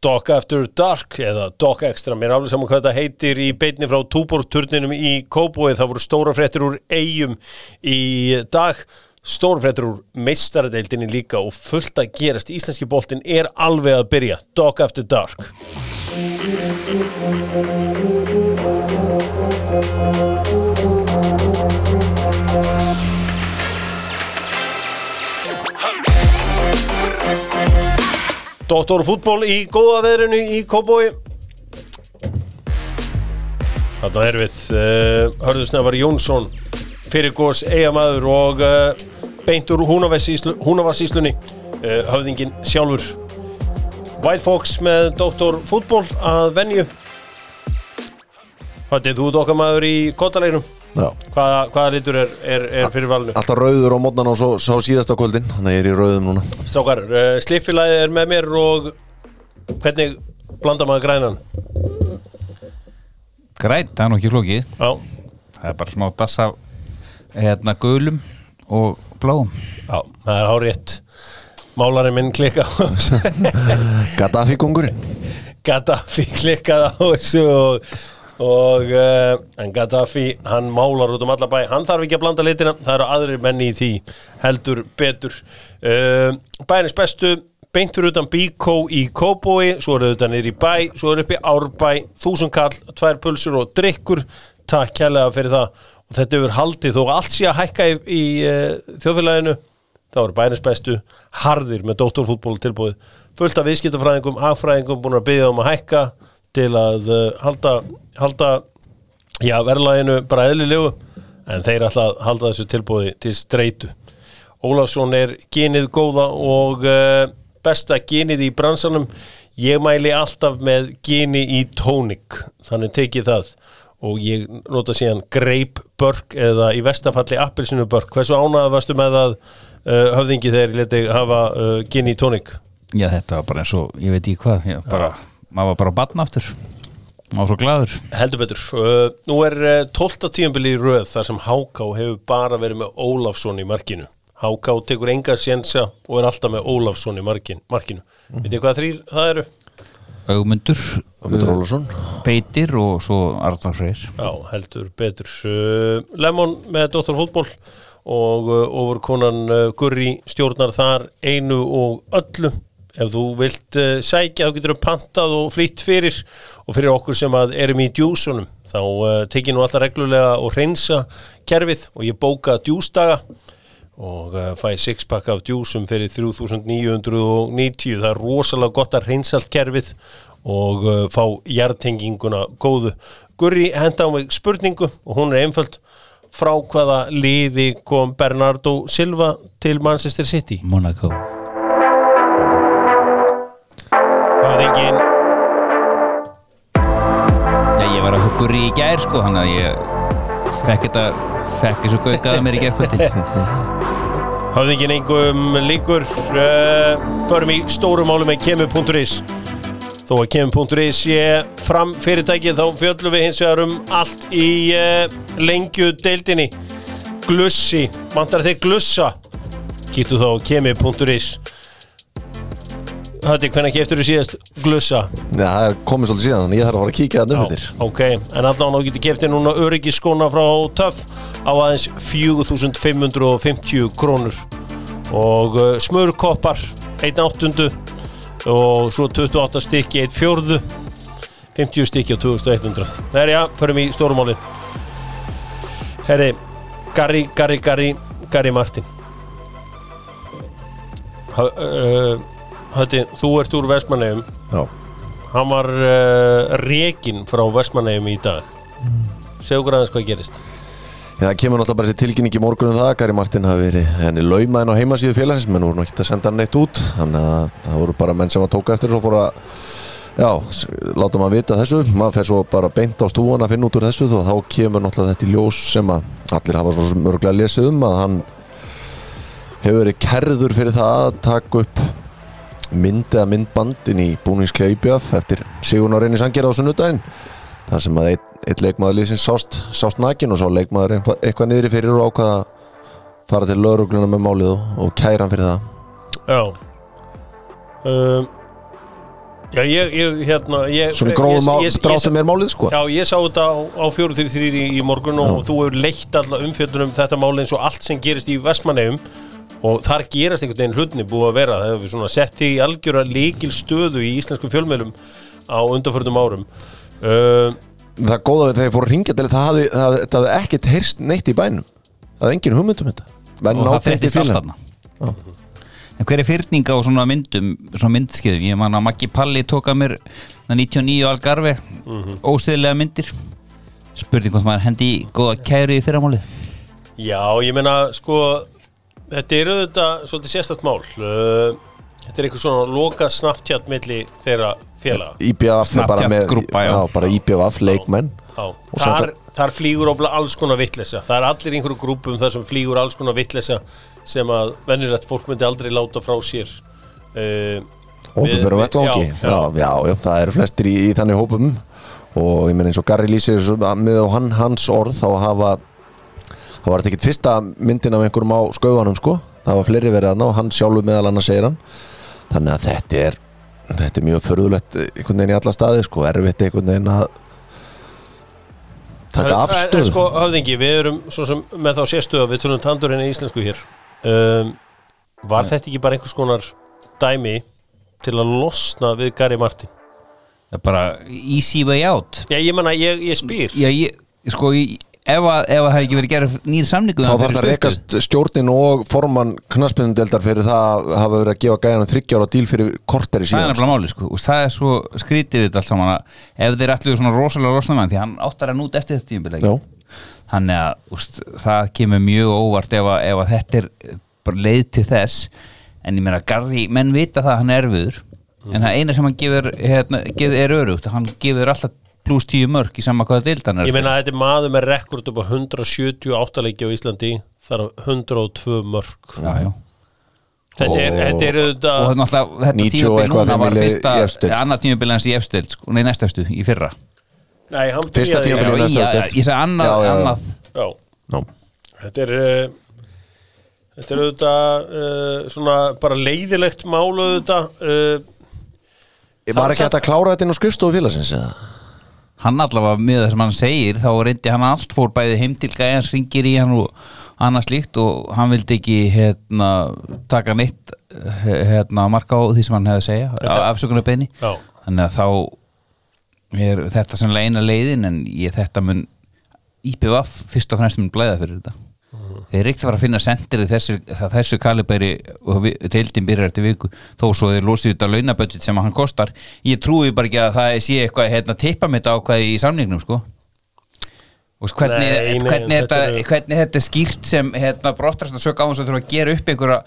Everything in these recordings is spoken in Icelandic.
Dog After Dark eða Dog Extra, mér er alveg saman hvað þetta heitir í beinni frá Túborturninum í Kóbói, það voru stóra fréttir úr eigum í dag stóra fréttir úr meistaradeildinni líka og fullt að gerast. Íslenski boltin er alveg að byrja. Dog After Dark Dóttor fútból í góða veðrinu í Kóbói Þetta er við uh, Hörður Snævar Jónsson fyrir góðs eigamæður og uh, beint úr Húnavarsíslunni uh, höfðingin sjálfur. White Fox með Dóttor fútból að venju. Þetta er þú okkar maður í kottaleginum Já. Hvaða, hvaða litur er, er, er fyrir valinu? Alltaf rauður á mótnan og svo sá síðast á kvöldin. Þannig að ég er í rauðum núna. Strákar, uh, slipfélagið er með mér og hvernig blandar maður grænan? Grænt, það er nú ekki flókið. Já, Það er bara smá dassa hérna gulum og bláum. Já, það er hárétt Málarinn minn klikka Gaddafi kongurinn Gaddafi klikkaði á þessu og, og uh, en Gaddafi, hann málar út um alla bæ. Hann þarf ekki að blanda litina, það eru aðrir menni í því heldur betur. Uh, Bærins bestu beintur utan Bíkó í Kóbói svo eru þetta niður í bæ, svo eru upp í Árbæ þúsunkall, tvær pulsur og drikkur takk kærlega fyrir það. Og þetta hefur haldið þó allt sé að hækka í, í uh, þjóðfélaginu þá eru bærins bestu harðir með doktorfútból tilbúið. Fullt af viðskiptafræðingum, agfræðingum búin að byggja um að hækka til að uh, halda, halda já, verðlæginu bara eðlilegu en þeir ætla að halda þessu tilbúið til streitu. Ólafsson er genið góða og uh, besta genið í bransanum. Ég mæli alltaf með geni í tónik þannig tekið það. Og ég nota síðan greip börk eða í vestafalli appelsinu börk hversu ánæða varstu með það uh, höfðingi þegar ég leti hafa uh, geni í tónik? Já, þetta var bara eins og, ég veit ekki hvað ég, bara, maður var bara batn aftur var svo gladur Heldur betur. Uh, nú er uh, 12. tíðanbili í röð þar sem Háká hefur bara verið með Ólafsson í markinu. Háká tekur enga sjensa og er alltaf með Ólafsson í markin, markinu. Mm. Vitið hvað þrýr það eru? Augmundur, Ólafsson Beitir og svo Arnar Freyr Já, heldur betur. Uh, Lemon með Dr. Fútból og uh, ofur konan uh, Gurri stjórnar þar einu og öllu. Ef þú vilt uh, sækja þá getur þú pantað og flýtt fyrir og fyrir okkur sem erum í djúsunum þá uh, tekið nú alltaf reglulega og reynsa kerfið og ég bóka djúsdaga og uh, fæ sixpack af djúsum fyrir 3990 það er rosalega gott að reynsa allt kerfið og uh, fá hjartenginguna góðu. Gurri henda á mig spurningu og hún er einföld. Frá hvaða liði kom Bernardo Silva til Manchester City? Monaco Höfðingin Já, huggur í gær sko hann að ég fekk þetta fekk þessu gaukaða mér í gærkvöldi. Höfðingin engum líkur uh, Förum í stóru málu með kemu.is Þó að kemu.is sé fram fyrirtækið þá fjöllum við hins vegar um allt í uh, lengju deildinni. Glussi, vantar þig glussa? Kýttu þá á Höfði, hvernig keftur þú síðast glussa? Já, það er komið svolítið síðan ég þarf að fara að kíkja það Já, nöfnir ok, en allan á getur keftir núna öryggiskona frá Töff á aðeins 4550 krónur. Og uh, smörkoppar 1.8 og svo 28 stykki 1 fjórðu 50 stykki á 2100 Nei, já, förum í stórumálin Herri, Gary, Gary, Gary, Gary Martin. Hö- uh, Hötti, þú ert úr Vestmanneum Já, Hann var uh, rekin frá Vestmanneum í dag. Segðu okkur aðeins hvað gerist. Já, það kemur náttúrulega bara þessi tilkynning í morgunum það Gary Martin hafi verið henni laumaðin á heimasíðu félagsins. Menn voru nú ekki að senda hann neitt út þannig að það voru bara menn sem að tóka eftir og fóru að já, láta maður vita þessu. Maður fer svo bara beint á stúan að finna út úr þessu og þá kemur náttúrulega þetta í ljós sem að allir hafa svo mörglega lesið um að hann hefur verið kerður fyrir það að taka upp mynd eða myndbandin í búningskleipjaf eftir Sigurnar Reyni Sangerð á sunnudaginn þar sem að einn eitt leikmaður liðsins sást, sást nakin og sá leikmaður eitthvað niðri fyrir og ákvaða að fara til laurugluna með málið og, og kæra hann fyrir það. Já. Um, Já, ég, ég, hérna ég, Svona gróðum dráttum mér málið sko. Já, ég sá þetta á, á 4-3-3 í, í morgun og þú hefur leitt alla umfjöldunum þetta máli eins og allt sem gerist í Vestmanneum og þar gerast einhvern veginn hlutni búið að vera, það hefur svona sett í algjöra líkil stöðu í íslenskum fjölmiðlum á undanförnum árum. Uh, Það góða við þegar ég fór að ringja til það hafði, það það hafði ekkert heyrst neitt í bænum. Það hafði engin hugmynd um þetta. Menn og það nátengdir fyrstist allt félag. þarna. En hver er fyrninga á svona myndum svona myndskeiðum, ég man að Maggi Palli tók að mér það 99 á Algarve óseðlega myndir. Spurning hvort maður hendi í góða kæru í fyrramálið. Já, ég meina, sko þetta er auðvitað svolítið sérstætt mál. Uh, þetta er eitthvað svona loka snabbtjátt milli þeirra félaga. IBF er bara með grúppa, já. já, bara IBF leikmenn. Já, Og þar, þar flýgur óbla alls konar vittlesa það er allir einhverju grúpum þar sem flýgur alls konar vittlesa sem að venjulegt fólk myndi aldrei láta frá sér uh, Hópum við- vettvangi. já, já, já, já, það eru flestir í, í þannig hópum. Og ég meina eins og Garri lýsir með á hann, hans orð þá hafa það var ekkit fyrsta myndin af einhverjum á skauðanum sko. Það var fleiri verið aðna og hann sjálfur meðal annars segir hann. Þannig að þetta er þetta er mjög förðulegt einhvern veginn í alla staði sko. Erfitt einhvern veginn að taka En- En afstöð sko, höfðingi, við erum svo sem með þá sérstöðu að við tölum tandur henni íslensku hér. Um, Var þetta ekki bara einhvers konar dæmi til að losna við Gary Martin? bara easy way out. Já, ég menna, ég, ég spyr. Já, ég, sko, ég, ef að það hefði ekki verið gerð nýr samningu þá þarf það að rekast stjórnin og formann knaspinundeldar fyrir það að hafa verið að gefa gæjanum þryggjára díl fyrir korteri það er síðan. nefnilega máli sko, það er svo skrítið þetta allt saman að ef þeir ætluðu svona rosalega hann því hann áttar að nút eftir þetta tímabil Já. þannig að úst, það kemur mjög óvart ef að, ef að þetta er leið til þess. En ég meina Garri, menn vita það að hann er erfiður. En það eina sem hann gefur, hérna, gefur er örugt hann gefur alltaf pluss 10 mörg í sama hvaða deildan er Ég meina, þetta er maður með rekord upp á 178 leiki á Íslandi þar af 102 mörg já, já. Þetta er, Og- þetta er og auðvitað náttúrulega þetta 90 og tímabil eitthvað núna var fyrsta efstu annað tímabil hans í efstild sko, nei næstastu, í fyrra Nei, hann Fyrsta byrjaði- ég segi annað, Já, já, já. annað Já, Já. þetta er uh, Þetta er auðvitað uh, svona bara leiðilegt mál auðvitað uh, Var ekki hægt að klára þetta inn á skrifstofu félagsins eða? Hann allavega með það sem hann segir þá reyndi hann allt, fór bæði heim til gæjans ringir í hann og annað slíkt og hann vildi ekki hérna, taka neitt hérna, marka á því sem hann hefði að segja afsökunar beini þannig að þá er þetta sannlega eina leiðin en ég þetta mun IPVF fyrst og fremst mun blæða fyrir þetta þeir eru ekkert að fara að finna sendir þessu, þessu kalibæri og deildin byrjar eftir viku þó svo þeir losið þetta launabudget sem hann kostar ég trúi bara ekki að það sé eitthvað hérna, tippa með þetta ákvæði í samningnum sko. Og hvernig, Nei, nei, hvernig, þetta þetta, eru- hvernig þetta er skýrt sem hérna, brottrast að söka á þess að þurfa að gera upp einhverja,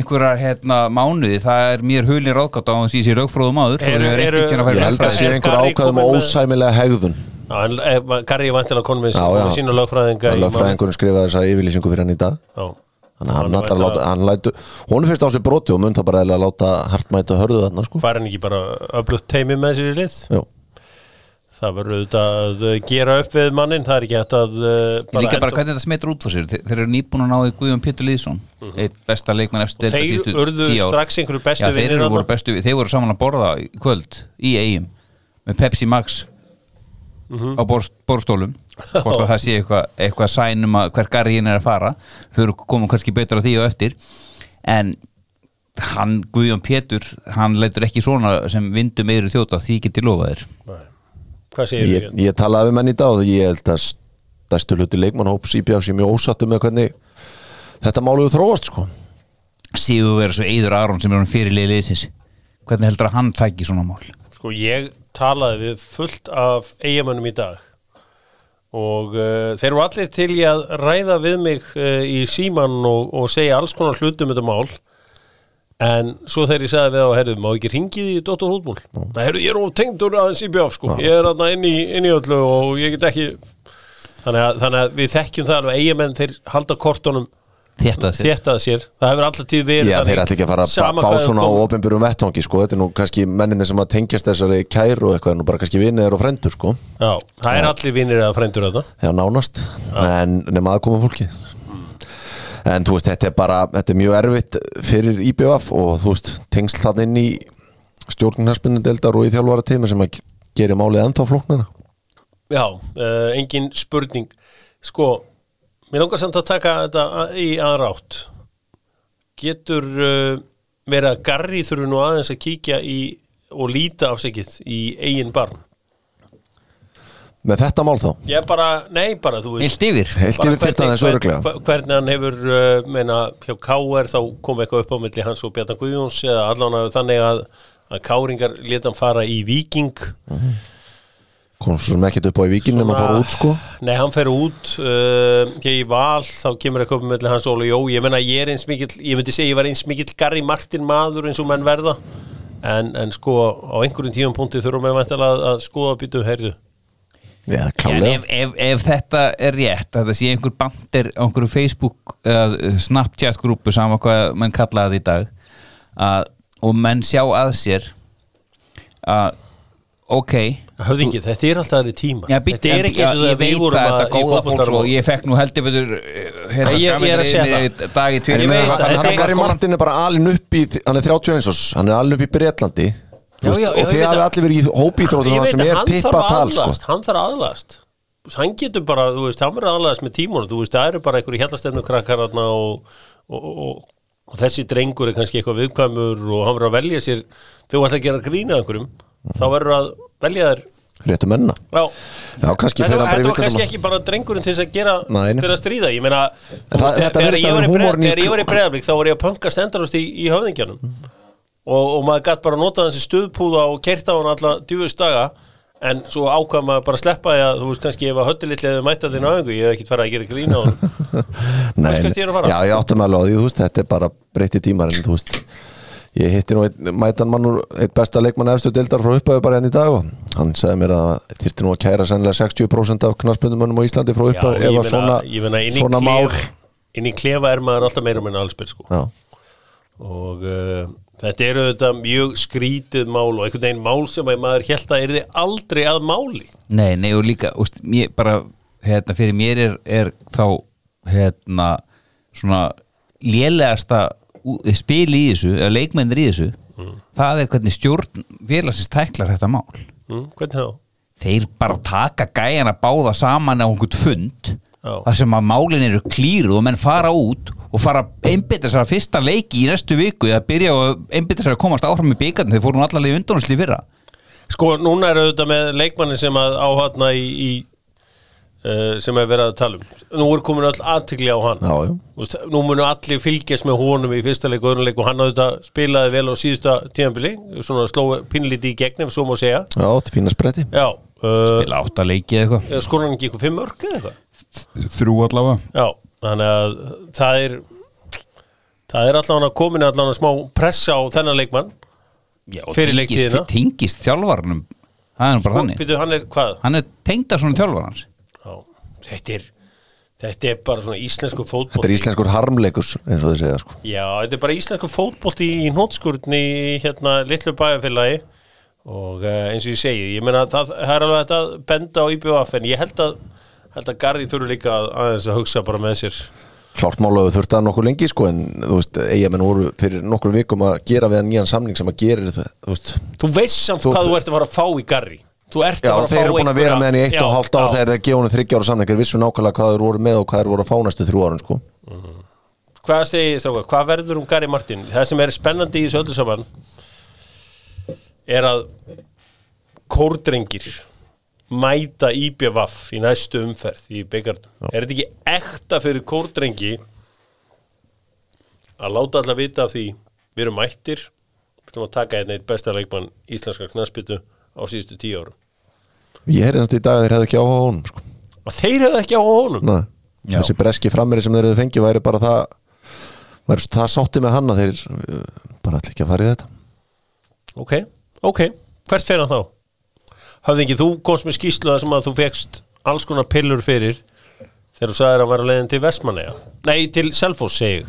einhverja hérna, mánuði. Það er mér hulin ráðgátt á þess að ég sé lögfróðum áður kynna að Ég held að sé Er einhver ákvæðum með- ósæmilega hegðun Garri er vantilega konum við Já, já. sína lögfræðinga. Lögfræðingurinn skrifaði þessa yfirlýsingu fyrir hann í dag Já. Þannig að hann ætlar að láta, hann lætu Hún finnst á sig broti og mun það bara að láta hartmæta hörðu þarna sko Fær hann ekki bara öflugt teimi með sér í lið Já, Það verður auðvitað að uh, gera upp við mannin Það er ekki hægt að uh, Líka bara hvernig þetta smetur út fyrir sér Þe- Þeir eru nýbúin að ná í Guðjón Pétur Lýðsson eitt besta leikmann eftir Og deildar Þeir síðustu urðu 10 ár. strax einhverju bestu Já, þeir, vinnir þarna. voru bestu, þeir voru saman að borða kvöld í eigum með Pepsi Max Mhm. á borst, borstólum hvort að það sé eitthvað eitthva sænum að hver garriðin er að fara. Þau eru komum kannski betur á því og eftir. En hann Guðjón Pétur hann leitur ekki svona sem vindum meiri þjóta því geti lofa þér. Nei. Hvað segir ég, ég talaði við menn í dag og ég held að stærstu hluti leikmannhóps IBF sem ég ósattu með hvernig þetta máluðu þróast sko. Sigur vera svo Eidur Aron sem er hann fyrir liðliðsins hvernig heldur að hann tæki svona mál? Sko ég talaði við fullt af eigamönnum í dag. Og uh, þeir eru allir til í að ræða við mig uh, í síman og, og segja alls konar hlutum um þetta mál. En svo þegar ég sagði við á herðu, má ekki ringið í Dóttor Hútból það herðu, ég er of tengdur aðeins í bjáf sko. ég er þarna inn inn í öllu og ég get ekki þannig að, þannig að við þekkjum það alveg eigamenn þeir halda kortunum þetta sér. Þéttað sér, það hefur alltaf tíð verið Já, þeir ætla ekki að fara að bá svona á ofinbjörnum vettvangi sko. Þetta er nú kannski menninni sem að tengjast þessari kæru og eitthvað er nú bara kannski vinniðir og frendur sko. Já, það er allir vinnir eða frændur þetta Já, nánast. En nema að koma fólki En þú veist, þetta er bara, þetta er mjög erfitt fyrir IBF og þú veist, tengsl þannig inn í stjórnarspinnu deildar og í þjálfara tíma sem að gerir málið ennþá flóknara. Já, uh, engin spurning. Sko, mér langar samt að taka þetta í aðra átt. Getur uh, verið að Garri þurfi nú aðeins að kíkja í og líta afsækið í eigin barn? Með þetta mál þá? Ég er bara, nei bara, þú veist. Heilt yfir. Bara yfir þetta þessu öruglega hvern- hvernig hann hefur uh, meina, hjá KR þá kom eitthvað upp á milli hans og Bjartan Guðjóns eða allan að þannig að, að Káringar leta hann fara í Viking kom svo sem ekkert upp á í víkinn nema að fara út sko. Nei, hann fer út uh, ég val, þá kemur eitthvað upp milli hans Óli. Jó, ég menna ég er eins mikill ég myndi segja ég var eins mikill Garri Martin maður eins og menn verða. En, en sko á einhverjum tíum punkti þurfum við að, að skoða býtu heyrðu. Já, En klálega ef, ef, ef þetta er rétt að það sé einhver bandir á einhverju Facebook eða Snapchat grúpu sama hvað menn kallaði í dag að, og menn sjá að sér að ok Höfðingi, þetta er alltaf aðri tíma Já, býttu, Þetta er ekki eins og ég það við veit vorum að að þetta góða fólk og ég fekk nú heldur betur eh, hérna Ég- ég er að segja ég veit það, Gary Martin er bara alin upp í hann er 31 árs, hann er alin upp í já, og ég þið veit hafi allir verið í hópíþrótum Ég veit sem er tippa tal sko. hann þarf að aðlast. Hann getur bara, þú veist, hann verður aðlast með tímunum. Þú veist, það eru bara einhverju hjallastefnu krakkar og, þessi drengur er kannski eitthvað viðkvæmur og hann verður að velja sér þú ætla að gera grína einhverjum þá verður að velja þér réttu menna já, Já, kannski þetta var, kannski sem ekki bara drengurinn til þess að gera Nei, til að stríða, ég meina þegar ég að var í breðablík þá var ég að pönka stendarust í, í höfðingjanum og, og maður gætt bara að nota þessi stuðpúða og kert á hann alla djúfust daga en svo ákvað maður bara að sleppa því að þú veist kannski ef að höllilitlega mæta þinn á einhver ég hef ekkert farið að gera grína hann Nei, ég að? Já, ég átti með alveg á því, þú veist, þetta er bara breytti tímar en þú veist Ég hitti nú einn mætan mann úr eitt besta leikmann efstu deildar frá upphæðu bara enn í dag og hann sagði mér að þyrfti nú að kæra sennilega 60% af knarsbundumönnum á Íslandi frá upphæðu ef að svona, í svona mál inn í klefa er maður alltaf meira meina allspil sko. Já, og uh, þetta eru þetta mjög skrítið mál og einhvern veginn mál sem að maður held að er þið aldrei að máli Nei, nei og líka úst, mér, bara, hérna, fyrir mér er, er þá hérna, svona lélegasta ú- spil í þessu, eða leikmennir í þessu það er hvernig stjórn félagsins tæklar þetta mál mm, hvernig þá? þeir bara taka gæjana báða saman á einhvern fund Já. þar sem að málin eru klíruð og menn fara út og fara að einbytta sér að fyrsta leiki í næstu viku eða byrja að einbytta sér að komast áfram í byggarnir þeir fóru nú allavega í undanúsli fyrra Sko, núna er auðvitað með leikmanni sem að áhatna í, í sem er verið að tala um. Nú er komin öll aðtikli á hann. Já, veist, nú munu allir fylgjast með honum í fyrsta leik og öðrum leik og hann auðvitað spilaði vel á síðusta tíðanbili svona sló pinnliti í gegn ef svo má segja. Já, þetta er fína spretti. Já, uh, spila átta leiki eða eitthvað. skor hann ekki eitthvað fimm mörg eða eitthvað? Þrjú allavega. Já, þannig að það er það er allavega komin allavega smá pressa á þennan leikmann Já, og Fyrir tengist, tengist þjálfarnum það er bara þannig. Býtu, hann er hvað? hann er tengda svona þjálfarnans Já, þetta er þetta er bara svona íslensku fótboll Þetta er íslenskur harmleikus eins og þið segja sko. Já, þetta er bara íslensku fótboll í hnótskurni í hérna litlu bæjarfélagi. Og uh, eins og ég segi, ég meina það, er alveg þetta að benda á IBF en ég held að held að Garri þurfi líka að, aðeins að hugsa bara með sér. Klárt málaðu þurfti að nokkuð lengi sko, en þú veist, eigamenn voru fyrir nokkur vikum að gera við að nýjan samning sem að gera þetta, þú veist. Þú veist samt Þú- hvað þú ert að fara að fá í Garri Þú ert Já, að fara að þeir fá eru búin að vera með henni í eitt Já, og hálft ár já. þegar þeir gefa henni þryggjára samning þeir vissu nákvæmlega hvað þeir voru með og hvað þeir voru að fá næstu þrjú árun sko. Hvað segir strákar, hvað verður um Garri Martin? Það sem er spennandi í þessu öllu saman er að kórdrengir mæta IBVF í næstu umferð í byggarnum. Er þetta ekki ekta fyrir kórdrengi að láta alla vita af því við erum mættir við ætlum að taka einn eitt besta leikmann íslenska knarsbyttu á síðustu tíu árum. Ég heyrði þannig í dag að þeir hefðu ekki áhuga á honum sko. Þeir hefðu ekki á honum. Nei. Já. Þessi breski frammeri sem þeir hefðu fengið væri bara það væri það sátti með hann að þeir uh, bara ætla ekki að fara í þetta Ok, ok, hvert fer hann þá? Hafði ekki, þú komst með skýslu það sem að þú fegst alls konar pillur fyrir þegar þú sagðir að vera leiðin til Vestmanneja Nei, til Selfoss segi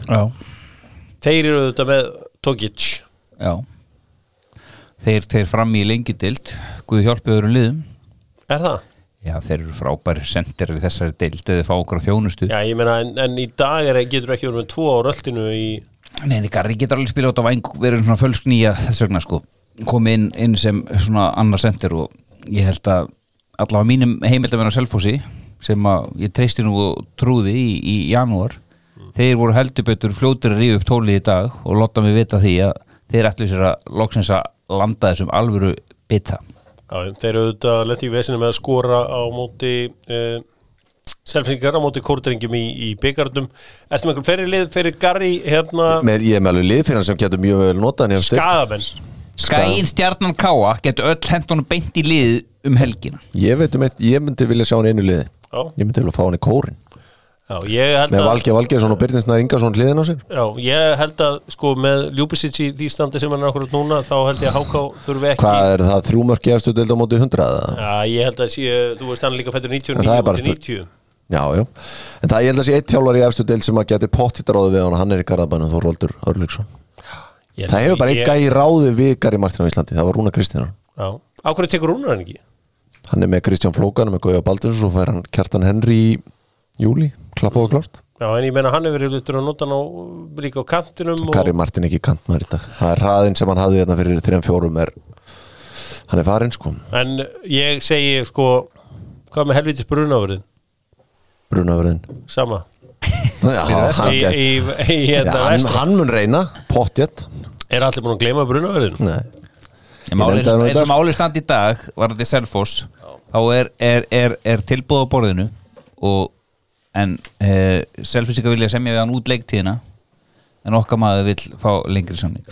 Þeir eru þetta með Togic já þeir, þeir fram í lengjutild Guð hjálpi öðrum liðum Er það? já, þeir eru frábæri sendir við þessari deild eða fá okkur á þjónustu. Já, ég meina, en, en í dag er, getur ekki verið með tvo á röltinu í Nei, en Garri getur alveg spila át á væng verið svona fölsk nýja þess vegna sko. Kom inn, inn sem svona annar sendir og ég held að allavega mínum heimildamenn á Selfossi sem að ég treysti nú og trúði í, í janúar þeir voru heldur betur fljótur að rífa upp tólið í dag og láta mig vita því að þeir ætlu sér að loksins að landa þessum alvöru bita Já, þeir eru auðvitað lett í vesinu með að skora á móti uh, selfingar á móti kórdrengjum í, í byggardum Ertu með einhver fyrir lið fyrir Garri hérna? Með, ég er með alveg lið fyrir hann sem getur mjög vel notað skagamenn Skæin stjarnan Káa getur öll hendunum beint í lið um helgina. Ég veit um eitt, ég myndi vilja sjá hann einu liði. Já. Ég myndi vilja fá hann í kórin Með Valgeir Valgeirsson og Byrninsnær Ingarsson hliðin á sér? Já, ég held að sko með Ljúbisic í því standi sem hann er okkur núna þá held ég að Háká þurfi ekki Hvað er það, þrjú mörg gefstu deild á móti 100 eða? Já, ég held að sé, þú veist hann líka fættur 99 En það er bara móti spurning. 90 Já, já. En það ég held að sé eitt þjálfar í efstu deild sem að geti pottitt ráði við hann Hann er í Garðabænum Þorvaldur Örlíksson Ég held Það að hefur bara ég- einn gæi ráði við Gary Martin á Íslandi Það hann? Hann er og hann í júli Klappað og klárt Já, en ég meina hann hefur verið lutur að nota hann á, líka á kantinum og, Gary Martin ekki kantmaður í dag Það er hraðin sem hann hafði hérna fyrir 3-4 er Hann er farinn sko En ég segi sko Hvað með helvitis brunaverðin? Brunaverðin Sama Já, hann, Í, í, í hérna hann, vestra hann mun reyna Pottjett Er allir búin að gleyma brunaverðin? Nei í eins og máli standi í dag var þetta Selfoss þá er, er, er, er tilbúð á borðinu og en e, Selfossinga vilja semja við hann út leiktíðina en okkar maður vill fá lengri samning.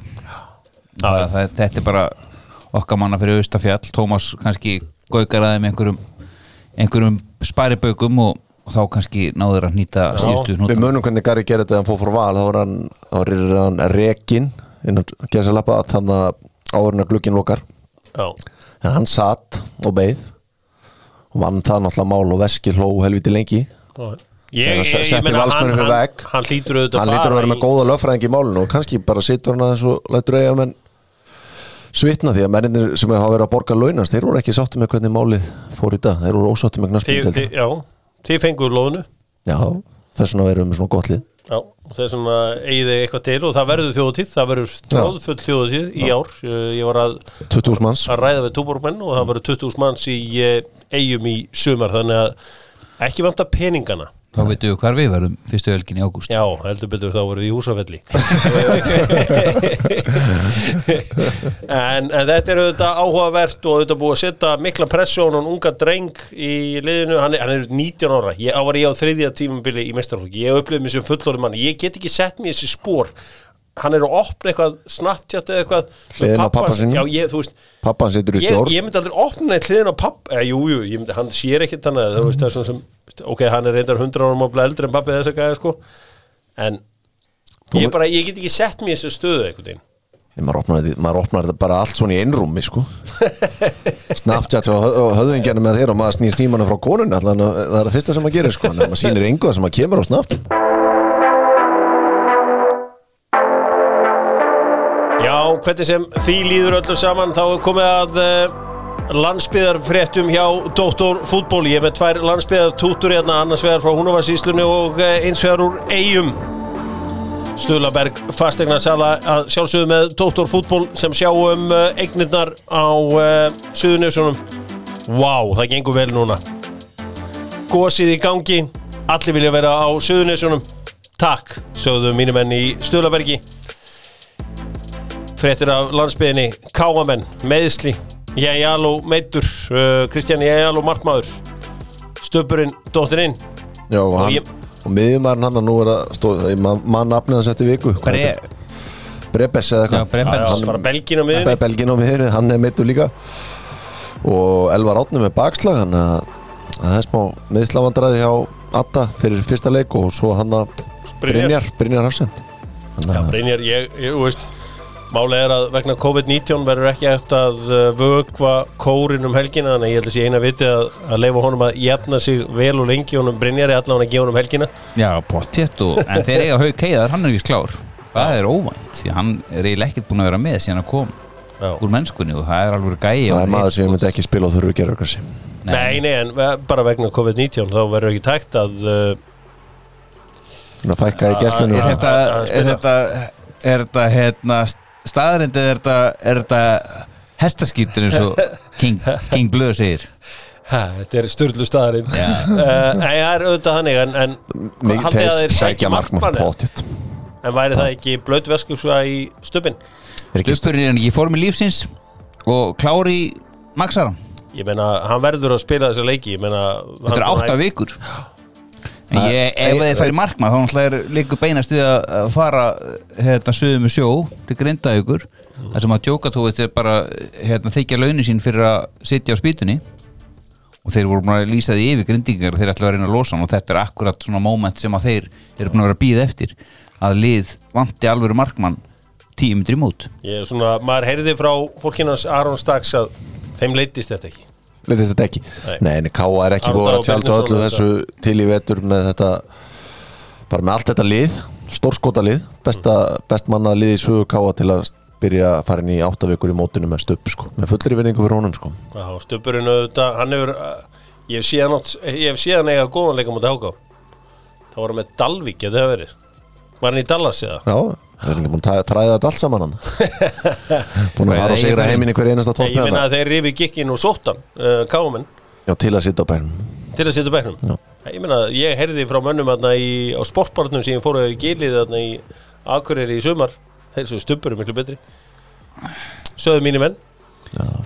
Það, það, þetta er bara okkar manna fyrir Austafjall. Tómas kannski gaukar aðeim einhverjum einhverjum spæribökum og, og þá kannski náður að nýta síðustu Við hnúta munum hvernig Gary gerði þetta þegar hann fór fór val. Þá var hann, þá var hann rekin innan gæsa lappa þannig að áðurinn að glugginn lokar. Já, en hann satt og beið og vann það náttúrulega mál og veski hló helviti lengi. Já. Ég, ég, ég meina hann, hann, hann hlýtur auðvitað hann lítur að vera með góða löffræðing í málinu og kannski bara situr hann aðeins og lætur eiga menn svitna því að menninir sem hafa verið að borga launast þeir voru ekki sáttu með hvernig málið fór í dag. Þeir voru ósáttu með þið, Já, þið fenguðu lóðinu Já, þess vegna verðum við svona gott lið. Já, þess vegna eigið þið eitthvað til og það verður þjóðatíð, það verður tróðfull þjóðatíð í ár. Uh, Ég var að, 20.000 manns. að ræða við túborgmenn og það verður 20.000 manns í eigum í sumar. Þannig að ekki vanta peningana þá veitum við hvar við verðum fyrstu helgin í ágúst. Já, heldur betur þá voruð í húsafelli. En, en þetta er auðvitað áhugavert og auðvitað búið að setja mikla á hann unga dreng í liðinu, hann er, hann er 19 ára. Ég á var ég á þriðja tímabili í mestarflokki ég upplifði mig sem fullorði mann, ég get ekki sett mér þessi spór hann er að opna eitthvað Snapchat eða eitthvað með Hliðina á pabba pabba sinn. sínum. Já, ég, þú veist Pappan situr í stjórn ég myndi aldrei opna eitt hliðin á papp eða, jú, jú, ég myndi, hann sér ekkert að þú veist, sem, ok, hann er reyndar 100 árum ábla eldri en pappi þess að gæða, sko en ég bara, ég get ekki sett mér í þessu stöðu Nei, maður opnar, maður opnar þetta bara allt svona í einrúmi sko. Snapchat og, og höfðingjarnir með þér og maður snýr snýmanu frá konunni allan, það er það fyrsta sem maður gerir sko. maður sýnir engu það sem maður kemur á Snapchat Já, hvernig sem því líður öllu saman þá komið að uh, landsbyðarfréttum hjá Dóttor fútból ég með tvær landsbyðartútur hérna annars vegar frá Húnavarsíslunni og uh, eins vegar úr Eyjum. Stuðlaberg fastegna sala að sjálfsögðu með Dóttor fútból sem sjáum uh, eignirnar á Suðunjössunum Vá, það gengur vel núna. Gósið í gangi Allir vilja vera á Suðunjössunum Takk, sögðu mínum menn í Stuðlabergi fréttir af landsbyðinni Káamenn, meðsli Jæjaló meittur uh, Kristján Jæjaló markmaður. Stöpurinn, dóttirinn Já, og, Og hann, ég- og miðjumærin hann nú er að stóð mann man nafnið hans eftir viku. Bre? Brebes eða eitthvað. Já, bara belgin á miðunni Be- Belgin á miðjunni, hann er meittur líka. Og Elvar Átni með bakslag þannig að að það er smá miðslavandræði hjá Adda fyrir fyrsta leik og svo hann að Brynjar, Brynjar Hafsend Já, Brynjar, ég, ég, þú veist Málega er að vegna COVID-19 verður ekki eftir að uh, vökva kórin um helgina þannig að ég held að sé eina viti að, að leifa honum að jafna sig vel og lengi honum Brynjar er allavega að gefa honum helgina. Já, pottétt og En þeir eiga haug keiðar, hann er vist klár. Það er óvænt, því hann er eiginlega ekkert búin að vera með síðan að kom Já. úr mennskunni og það er alveg gæi það er maður sem ég myndi ekki spila og þurfu gerðargrassi Nei, nei, en ve- bara vegna COVID-19 þá verður ekki tækt að uh, að fækka í Er að- að er þetta, er þetta hérna, staðarind eða er þetta, er þetta hestaskýtur eins og King, King Blöð segir. Ha, þetta er styrlu staðarinn uh, Nei, það er auðvitað þannig en, en Mikið haldið að þeir þeir sækja markmann eða? potjött En væri það ekki blöðveskusva í stöpin? Stupurinn er hann ekki í formi lífsins og klári í Maxara Ég meina, hann verður að spila þessa leiki Ég meina, Þetta er átta vikur ég, ef Ei- þið færi markmað þá er líka beinast við að fara hérna sögum með sjó til grinda ykkur þar sem að Jókatóið er bara hérna, þykja launin sín fyrir að sitja á spýtunni. Og þeir voru búin að lýsa því yfir grindingar þeir ætla að reyna að losa hann og þetta er akkurat svona moment sem að þeir eru búin að vera að býða eftir að lið vanti alvöru markmann tíu myndir í mót. Ég er svona, maður heyrði frá fólkinans Aron Stax að þeim leittist þetta ekki Leitist þetta ekki Nei. Nei, en Káa er ekki búið að tjálta öllu þessu til í vetur með þetta bara með allt þetta lið stórskota lið, besta, best mannað lið í sögu Káa til að byrja að fara inn í áttavíkur í mótinu með stöpu sko, með fullri vinningu fyrir honum sko. Já, stöpurinn auðvitað, hann hefur uh, ég hef hef síðan eiga góðan leika mútið háká það voru með Dalvík, það hefur verið var hann í Dallas eða? Já, það er ekki búin að træða þetta allt saman hann. Búin að fara og segra heiminn í hver einasta Ég, ég tótt meina að þeir rifi gikkin og sóttan uh, káumenn Já, til að sitta á bænum. Til að setja bæknum Já. ég meina, ég heyrði frá mönnum í, á sportbarnum sem ég fór að gilið í Akureyri í sumar. Þeir svo stubur miklu betri. Sögðu mínir menn.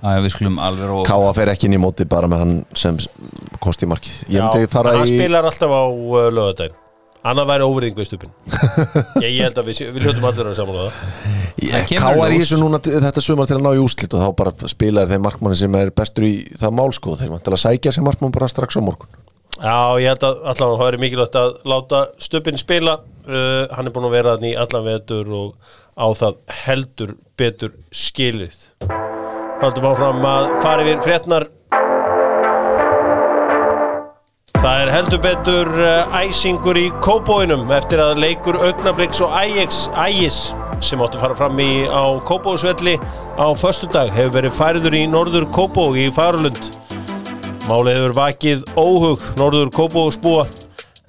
Að við skulum alveg og Káa fer ekki inn í móti bara með hann sem kosti marki Ég myndi fara hann í spilar alltaf á uh, annað væri óverðing við stupin ég, ég held að við, við hljóttum allir að saman það. Það kemur Káa er í þessu núna þetta sumar til að ná í úslit og þá bara spilar þeim markmanni sem er bestur í það mál sko. Þeir vantilega að sækja sér markmann bara strax á morgun. Já, ég held að allan það er mikilvægt að láta stupin spila. Uh, hann er búin að vera þannig í allan vetur og á það heldur betur skilið. Haldum áfram að fara yfir fréttnar Það er heldur betur uh, æsingur í Kóbóinum eftir að leikur Augnabliks og Ægis sem áttu fara fram í á Kóbósvelli á föstudag hefur verið færður í Norður Kóbó í Farlund Málið hefur vakið óhug Norður Kópavóksbúa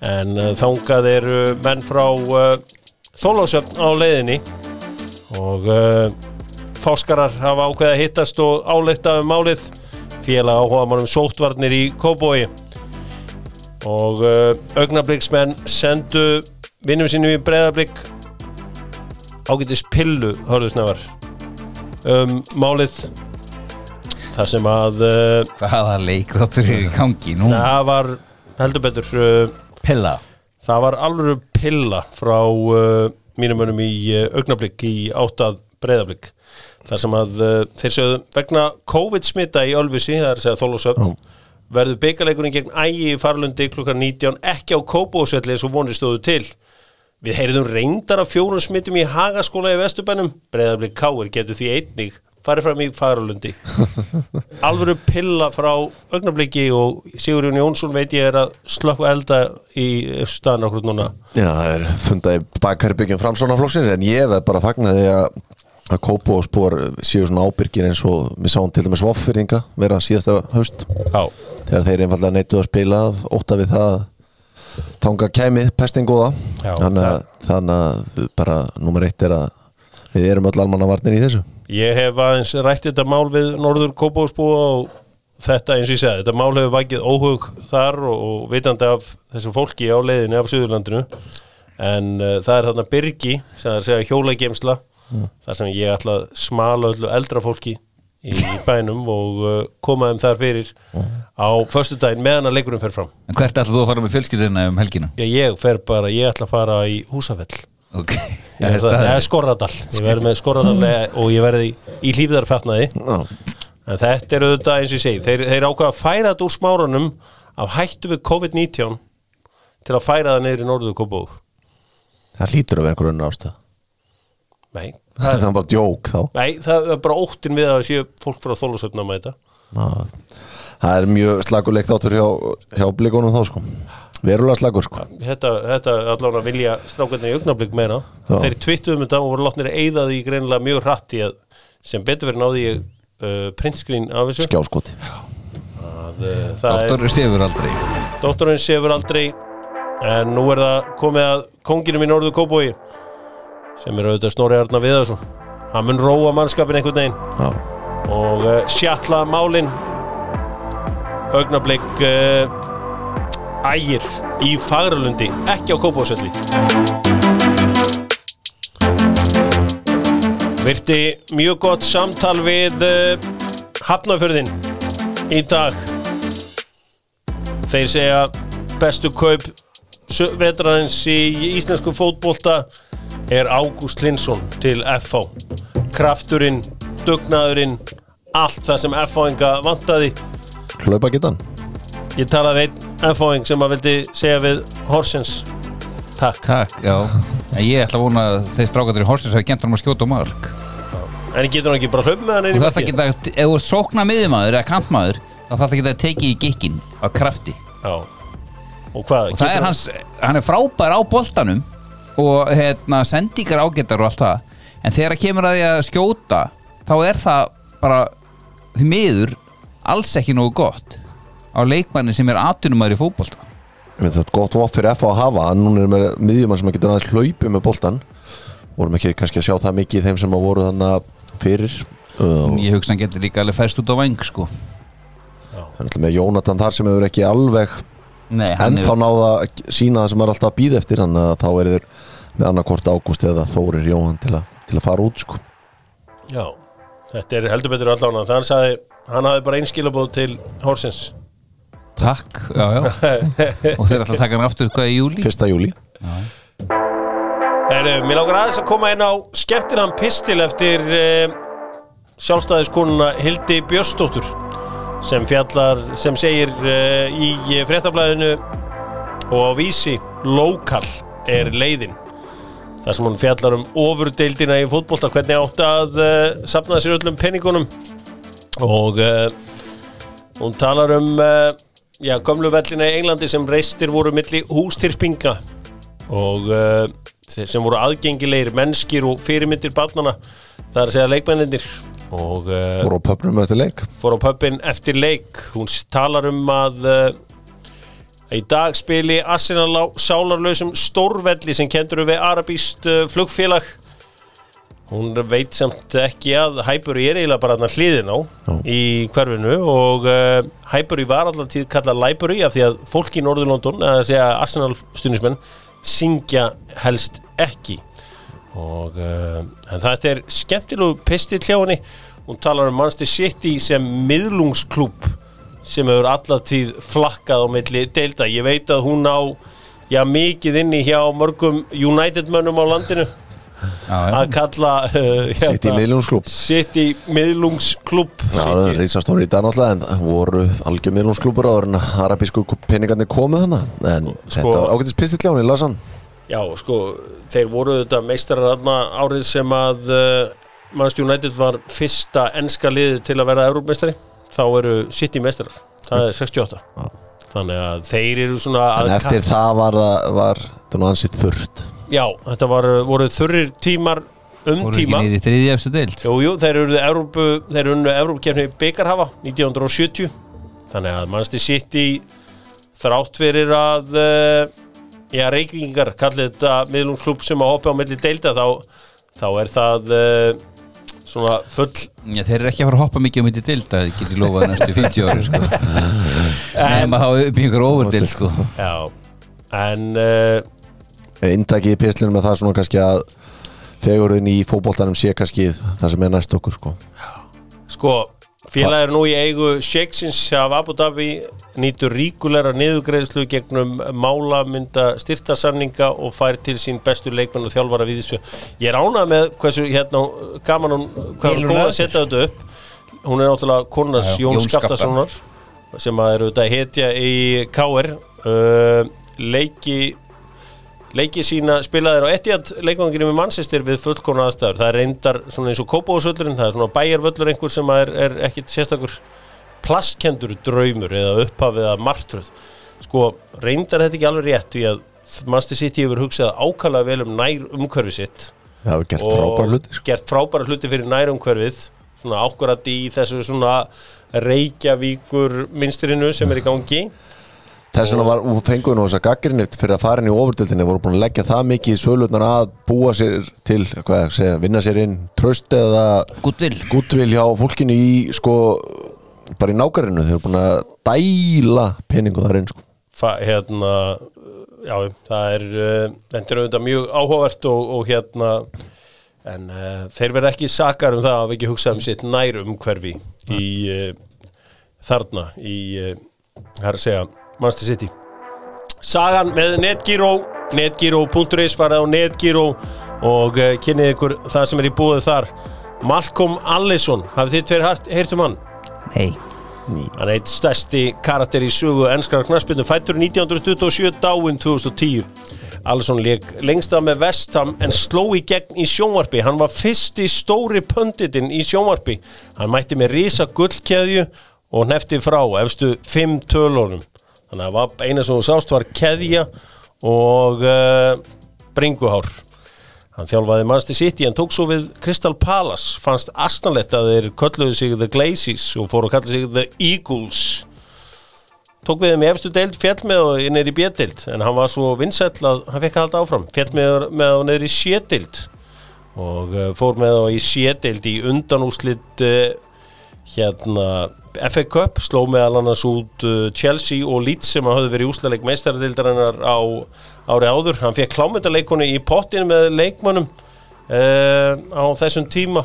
en uh, þangað eru menn frá uh, Þólásöfn á leiðinni og fáskarar hafa ákveðið að hittast og áleikta um málið. Félag áhuga mannum sóttvarnir í Kópavogi og uh, augnabliksmenn sendu vinnum sínum í breðablik ágætis pillu hörðusnefar um málið þar sem að uh, hvaða leikþáttur er í gangi nú? Það var heldur betur uh, pilla. Það var alveg pilla frá uh, mínum önum í uh, augnablik í áttað breyðablik þar sem að uh, þeir sögðu vegna COVID-smita í Ölfusi, það er að segja þólusöfn verður byggaleikurinn gegn ægi í farlundi klukkan 19 ekki á Kópósvelli eins og vonir stóðu til. Við heyrðum reyndar af fjórum smittum í Hagaskóla í Vesturbænum. Breyðablik Káir getur því einnig farið fram í farlundi alvöru pilla frá augnabliki og Sigurjón Jónsson veit ég er að slökka elda í staðan okkur núna. Já, það er fundað í bakherbyggjum framsónaflóksins en ég veð bara fagna því að að Kópo og spór séu svona ábyrgir eins og við sáum til dæmis Voffyrringa vera síðasta haust. Já, þegar þeir einfallega neittu að spila óta við það að tanga kæmið pestin góða. Já, þannig, að, bara nummer eitt er að við erum öll almanna varnir í þessu. Ég hef aðeins rætt þetta mál við Norður Kópásbúa og þetta eins og ég segi, þetta mál hefur vakið óhug þar og, vitandi af þessu fólki á leiðinu af Suðurlandinu. En uh, það er þarna Byrgi sem er að segja hjólagemsla þar sem ég ætla að smala öllu eldra fólki í bænum og uh, koma þeim þar fyrir á föstudaginn meðan að leikurinn fer fram. En hvert ætla þú að fara með fjölskyldina um helgina? Já, ég fer bara, ég ætla að fara í Húsafell. Ok. Ég, það, það er Skorradal. Ég verði með Skorradal og ég verði í, í hlýfðarfatnaði Já, En þetta er auðvitað eins og ég segi Þeir, þeir ákveða að færa þetta úr smárunum af hættu við COVID-19 til að færa það í Norður Kópavók það lítur að vera önnur ástæð Nei, það er bara djók þá. Nei, það er bara óttin við að séu fólk frá þólusöfna með þetta Já, það er mjög slaguleikt áttur hjá, hjá blikunum þá sko. Verulega slagur sko. Þetta, þetta allavega vilja strákarnir í augnablík meina Já. Þeir tvittuðum þetta og voru látnir að eyða því greinilega mjög hratt í að sem betur verið náði ég uh, printscreen af þessu. Skjáskoti að, uh, það er Dóttorur sefur aldrei. Dóttorinn sefur aldrei. En nú er það komið að konginum í Norður Kópói sem er auðvitað Snorri Arna Viðarsson. Hann mun róa mannskapin einhvern veginn. Já, og uh, sjatla málin. Augnablik uh, ægir í Fagralundi ekki á Kópásöldi Virti mjög gott samtal við uh, Hafnafjörðin í dag. Þeir segja bestu kaup vetrarins í íslensku fótbolta er Ágúst Linsson til FH krafturinn, dugnaðurinn allt það sem FH-inga vantaði. Hlaupa getan ég talaði við einn FH-ing sem að vildi segja við Horsens. Takk. Takk, já. En Ég ætla að vona að þeir strákandur í Horsens hafi gent hann að skjóta á mark. En getur hann ekki bara hlaup með hann inn Þú þarf að markið? geta, ef þú ert sókna miðjumaður eða kantmaður þá þarf það að geta tekið í gikkin á krafti. Já. og hvað? og það er hans, hann er frábær á boltanum og hérna sendingar ágættar og allt það. En þegar það kemur að því að skjóta þá er það bara því miður alls ekki nógu gott á leikmanni sem er atvinnumæður í veit, Það er gott vopp fyrir F að hafa hann Núna er með miðjumann sem getur aðeins hlaupið með boltan Vorum ekki kannski að sjá það mikið í þeim sem að voru þannig fyrir uh, ég hugsa hann getur líka alveg fæst út á vang sko. Er alltaf með Jónatan þar sem hefur ekki alveg Nei, hann En þá náða sína það sem er alltaf að býða eftir Þannig að þá er þeir með annarkort ágúst Eða Þórir Jóhann til, að- til að fara út sko. Já, þetta er heldur betur allan þannig að hann sagði, hann hafði bara einskilabóð til Horsens Takk, já, já. Og þeir að taka hann aftur hvað í júli Fyrsta júli Heru, Mér lágur aðeins að koma inn á skemmtinan pistil eftir uh, sjálfstæðiskonuna Hildi Björnsdóttur sem fjallar, sem segir uh, í fréttablaðinu og á vísi lokal er leiðin. Þar sem hún fjallar um ofurdeildina í fótbolta hvernig átt að uh, sapna sér öllum penningunum og uh, hún talar um já, gömlu vellina í Englandi sem reistir voru milli hústyrpinga og sem voru aðgengilegir mennskir og fyrirmyndir barnana að segja leikmennindir og uh, Fór á pöpnum eftir leik. Fór á pöppin eftir leik. Hún talar um að uh, í dag spili Arsenal á sálarlausum stórvelli sem kendur við arabíst uh, flugfélag. Hún veit samt ekki að Hæburi er eiginlega bara hliðin á Já. í hverfinu. Og Hæburi var allan tíð kallað Læburi af því að fólk í Norður-London, að segja Arsenal stuðnismenn, syngja helst ekki og uh, þetta er skemmtilegu pistill hjá henni. Hún talar um Manchester City sem miðlungsklúb sem hefur allatíð flakkað á milli deilda, ég veit að hún á já mikið inni hjá mörgum United mönnum á landinu. Að kalla uh, Sitt í miðlungsklúb City miðlungsklúb Já, það er reysastóri í dag náttúrulega en voru algjör miðlungsklúbur áður en arabísku peningarnir komu þannig en Sko- þetta var ágættis pistill hjá hann, ég las hann Já, sko, þeir voru þetta meistarar árið sem að uh, Manchester United var fyrsta enska liðið til að vera Európmeistari þá eru City meistarar. Það er 68 Já. þannig að þeir eru svona en eftir það var það var, það nú ansið þurrt. Já, þetta var, voru þurrir tímar um Voru ekki tíma. niður í þriði efstu deild? Jú, jú, þeir eru Európu, þeir unnu Európukefni byggarhafa 1970 þannig að Manchester City þrátt fyrir að uh, já, reykingar kallið þetta miðlungsklub sem að hoppa á milli deilda þá, þá er það uh, svona full Já, þeir eru ekki að fara að hoppa mikið um þetta deild það getur lofað næstu 50 ári sko. Nefn að hafa upp í ykkur overdeild sko. já, en uh, Intakið í pislinu með það svona kannski að fegurðin í fótboltanum sé kannski það sem er næst okkur sko. Sko, félag er nú í eigu Sheiksins af Abu Dhabi nýtur ríkulegra niðugreðslu gegnum málamynda styrtasamninga og fær til sín bestu leikmenn og þjálfara við þessu. Ég er ánað með hversu hérna gaman hún, hvað hún góð hún að setja þetta upp. Hún er náttúrulega já, Jón Jón Skafta. Skaftasonar sem að eru þetta hetja í KR uh, leiki leiki sína spilaðir á Etihad leikvanginu með Manchester við fullkona aðstæður. Það er reyndar svona eins og Kópavósvöllurinn það er svona bæjarvöllur einhver sem er, er ekkit sérstakur plastkendur draumur eða upphafið að martröð. Sko, reyndar þetta ekki alveg rétt því að Manchester City hefur hugsað ákala vel um nær umhverfi sitt hefur gert frábær hluti sko. gert frábæra hluti fyrir nær umhverfið svona ákvarðat í þessu svona Reykjavíkur minstrinu sem er í gangi Þess vegna var, og fenguðu nú þess að gaggrinni fyrir að fara inn í ofurdildinni voru búin að leggja það mikið í sölutnar að búa sér til, hvað segja, vinna sér inn tröst eða gútvil hjá fólkinu í sko, bara í nákarinu, þeir eru búin að dæla peningu þar inn sko. Fa, hérna já, það er uh, þetta er auðvitað mjög áhugavert og, og hérna en uh, þeir verða ekki sakar um það að við ekki hugsa um sitt nær umhverfi í uh, þarna í, uh, það er að segja Manchester City Sagan með Netgyro netgyro.is farið á Netgyro og uh, kynnið ykkur það sem er í búið þar Malcolm Allison hafið þið tveir heyrt um hann? Nei Hann er eitt stærsti karakter í sögu ennskara knaspinu, fættur 1927 dáin 2010. Allison leik lengst af með Vestham en sló í gegn í sjónvarpi. Hann var fyrsti stóri pönditinn í sjónvarpi. Hann mætti með risa gullkeðju og nefti frá efstu fimm tölunum. Þannig að eina sem þú sást var keðja og uh, bringuhár. Hann þjálfaði Manchester City en tók svo við Crystal Palace, fannst astanlegt að þeir kölluðu sig The Glazies og fóru að kalla sig The Eagles. Tók við þeim í efstu deild, fjall með og neyri í bjöldeild, en hann var svo vinsæll að hann fekk að halda áfram. Fjall með, og neyri í sédeild og uh, fór með og í sédeild í undanúslitt uh, hérna FA Cup, sló meðal annars út uh, Chelsea og Leeds sem hafði verið úsleik meistaradeildarinnar á ári áður. Hann fekk klámyndarleikunni í pottinu með leikmönnum uh, á þessum tíma.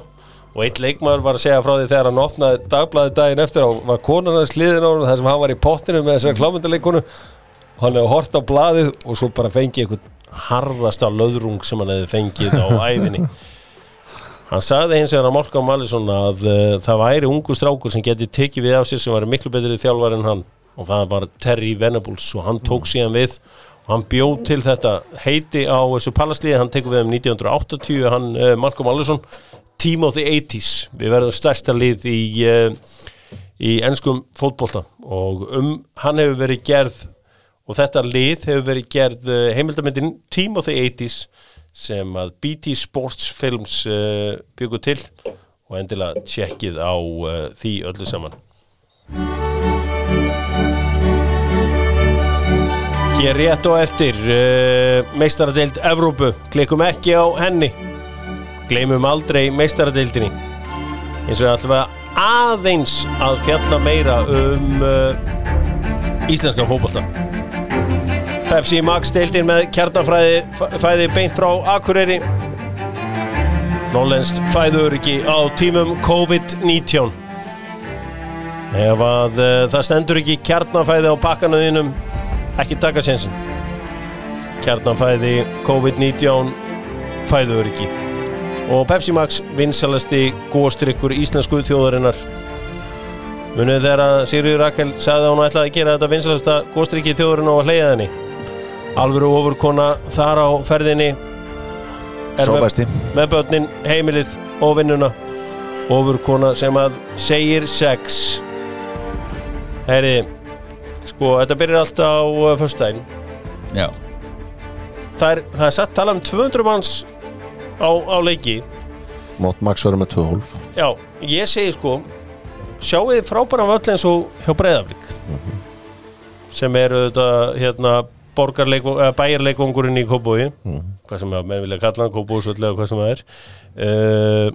Og eitt leikmaður var að segja frá því þegar hann opnaði dagblæði daginn eftir og var konan hans liðin á hann þar sem hann var í pottinu með þessar klámyndarleikunni og hann hefði hort á blaðið og svo bara fengið einhvern harðasta löðrung sem hann hefði fengið á æfinni Hann sagði hins vegar að Malcolm Allison að uh, það væri ungu strákur sem geti tekið við af sér sem væri miklu betri þjálfar en hann. Og það var Terry Venables og hann tók síðan við. Og hann bjóð til þetta heiti á þessu palasliði, hann tekur við um 1980, hann uh, Malcolm Allison Team of the 80s, við verðum stærsta lið í, uh, í ennskum fótbolta. Og um hann hefur verið gerð og þetta lið hefur verið gerð heimildamindin Team of the 80s sem að BT Sports Films uh, byggur til og endilega tjekkið á uh, því öllu saman. Hér rétt og eftir uh, meistaradeild Evrópu. Klikum ekki á henni. Gleymum aldrei meistaradeildinni. Eins og ætlum að aðeins að fjalla meira um íslenskan fótbolta Pepsi Max deildin með kjarnafræði beint frá Akureyri. Nólenskt fæðuriki á tímum COVID-19 Ef að uh, það stendur ekki kjarnafæði á pakkanuðinum ekki taka sensin Kjarnafæði COVID-19 fæðuriki og Pepsi Max vinsalasti góstrykkur íslensku þjóðarinnar. Munið þegar að Sigriður Rakel sagði að hún ætlaði að gera þetta vinsalasta góstrykki þjóðarinnar og hleyja þenni alvöru ofurkona þar á ferðinni. Er með, með börnin, heimilið og vinnuna. Ofurkona sem að segir sex. Heyri sko, þetta byrjar alltaf á uh, föstudaginn. Já. Það er, það er satt tala um 200 manns á, á leiki. Mót Max verður með 2 hólf já, ég segi sko sjáu þið frábæran völl eins og hjá Breiðablík sem eru þetta hérna bæjarleikvongurinn í Kópói hvað sem menn vilja kalla hann Kópósvöld eða hvað sem það er. Uh,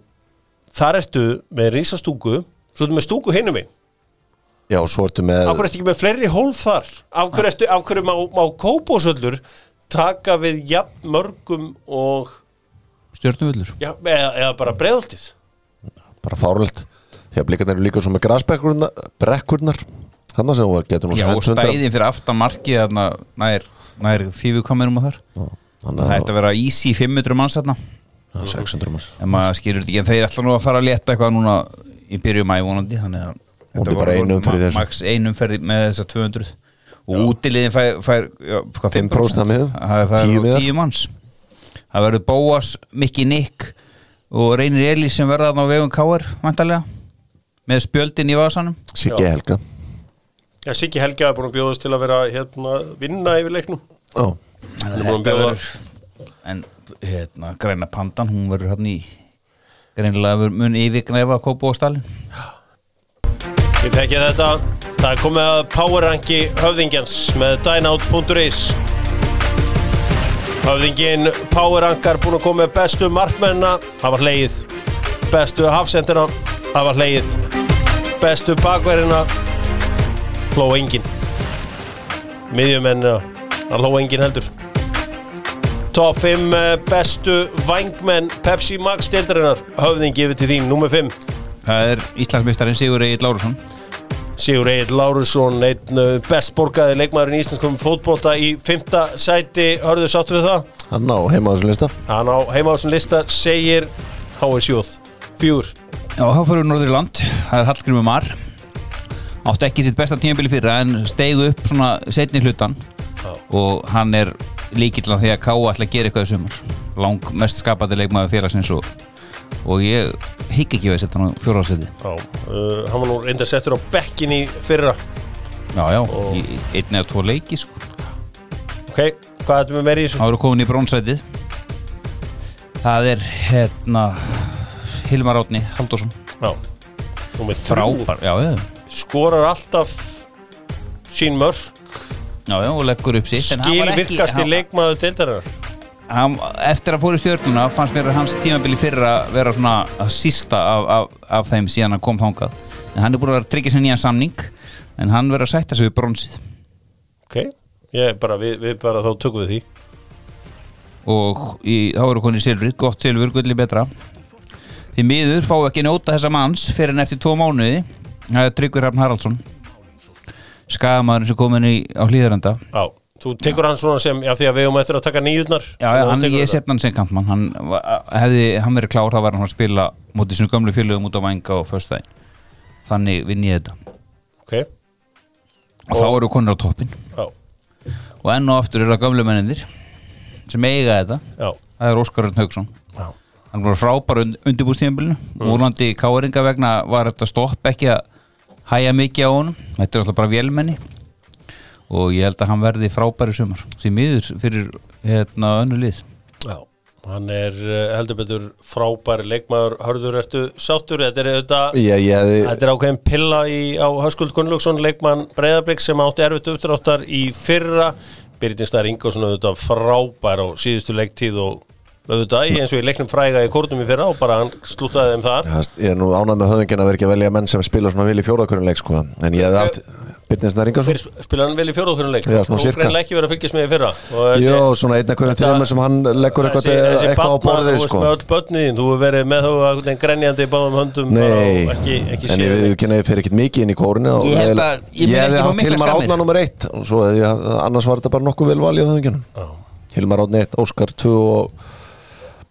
þar ertu með rísastúku svo ertu með stúku hinum einn Já, svo ertu með af hverju ertu ekki með fleiri hólf þar? Af hverju, ertu, af hverju má, má Kópósvöldur taka við jafn mörgum og Stjörnuvöllur. Já, eða, eða bara breiðoltið bara fárlegt Því að blikarnir eru líka svo með grasbrekkurnar brekkurnar Þannig sem hún getur nú Já, og 100 stæðin fyrir þarna nær, fífukominum á þar. Það að ætti að vera easy 500 manns þarna. Það er 600 manns. En maður skilur þetta ekki En þeir ætla nú að fara að leta eitthvað núna í byrjum mæ vonandi Þannig að þetta bara var- ein umferð í ma- þessu. Max ein umferð með þessar 200 Og útiliðin fær, fær já, hvað, 5% af miðum. Það það 10 er miðar. 10 manns. Það verður Bóas, Mikki Nick Og Reynir Elís sem verða þarna á vegum Vantarlega Með spjöldin í vasanum. Siggi Já. Helga Já, Siggi Helga er búin að bjóðast til að vera hérna, vinna yfir leiknum. Að Þetta bjóða verður En hérna, græna pandan Hún verður hann í Greinilega verður mun yfirgnæfa Kópó og Stalin Ég tekja þetta. Það er komið að powerranki höfðingjans með dynout.is Höfðingin powerrankar búin að koma með bestu markmennina. Það var hleið Bestu hafsendina. Það var hleið Bestu bakverðina Hló engin Miðjumennina Það hló engin heldur Top 5 bestu vangmenn Pepsi Max deildarinnar Höfðingi yfir til þín, nummer 5 Það er Íslandsmeistarinn Sigur Egil Lárusson Sigur Egil Lárusson, einn uh, best borgaði leikmaðurinn í íslenskum fótbolta í fymta sæti, hörðu sáttu við það? Hann á heima á þessum lista Hann á heima á þessum lista segir HSJ, fjúr Já, þá fyrir við norður í land Það er Hallgrimur Mar Átti ekki sitt besta tímabili fyrra en stegu upp svona setni hlutan Já. og hann er líkill af því að Ká ætla að gera eitthvað í sumar. Lang mest skapandi leikmaður félagsins og, og ég higg ekki að setja hann á fjóraðseti Já, uh, hann var nú reynda settur á bekkin í fyrra. Já, já, Og- í einn eða tvo leiki sko. Ok, hvað ætlum við meira í þessu? Það voru komin í brónsætið Það er hérna Hilmar Átni Halldórsson. Já, númer þrjú. Frábær, já, já, skorar alltaf sín mörg já, já, og leggur upp sitt skil virkasti hann- leikmaður deildarinnar? Hann, eftir að fóru stjórnuna fannst mér að hans tímabili fyrra vera svona að sísta af, af, af þeim síðan hann kom þangað. En hann er búin að að tryggja sér nýjan samning en hann verður að sætta sig við bronsið. Ok, ég bara, við, við bara þá tökum við því. Og í, þá eru konið silfrið, gott silfur, gulli betra. Því miður fá ekki njóta þessa manns fyrir en eftir tvo mánuði það er Tryggvi Hrafn Haraldsson. Skagamaðurinn sem komin í, á hlýðarenda Já, þú tekur hann svona sem, já því að við höfum eftir að taka nýjurnar. Já, já, hann, ég set hann sem kampmann hann, hefði hann verið klár þá var hann að spila mútið svona gömlu félögum út á vænga og föstudaginn. Þannig vinn ég þetta. Ok, og þá eru konur á toppin já, og enn og aftur eru það gömlu mennindir sem eiga þetta. Já, það er Óskar Örn Haugsson hann var frábær undirbúrstíðanbílinu mm. volandi káringa vegna var þetta stopp ekki að hæja mikið á honum. Þetta er alltaf bara vélmenni. Og ég held að hann verði frábær í sumar. Því miður fyrir hérna önnu lið. Já. Hann er uh, heldur betur frábær leikmaður, hörður ertu sáttur, þetta er auðvitað Þetta er ákveðin pilla í, á Höskuld Gunnlaugsson, leikmann Breiðablík sem átti erfitt uppdráttar í fyrra. Birgin Stær Ingolson auðvitað frábær á síðustu leiktíð og auðvitað í eins og í leiknum fræga í kórnum í fyrra og bara hann slútaði þeim þar. Já, Ég er nú ánægð með höfðingin að vera ekki að velja menn sem spila svona vel í fjóðakörunleik sko. En ég hefði allt Byrnins Næringarsson spilaði hann vel í fjóruðkvörnum leik Já, svona og sirka. greinlega ekki verið að fylgjast með í fyrra Jó, svona einn að hverjum þrjum sem hann leggur eitthvað, á borðið Þú sko. veist með öll börniðin, þú hefur verið með þú grenjandi í báðum höndum Nei, en ég ég fyrir ekkert mikið inn í kórinu Ég held eiginlega- að- ég mun ég hefði ekki fá haft miklar Hilmar skammir. Átna nummer eitt og svo hefði ég, annars var þetta bara nokkuð vel valið á höfðingjunum Já. Hilmar Átni 1, Óskar 2 og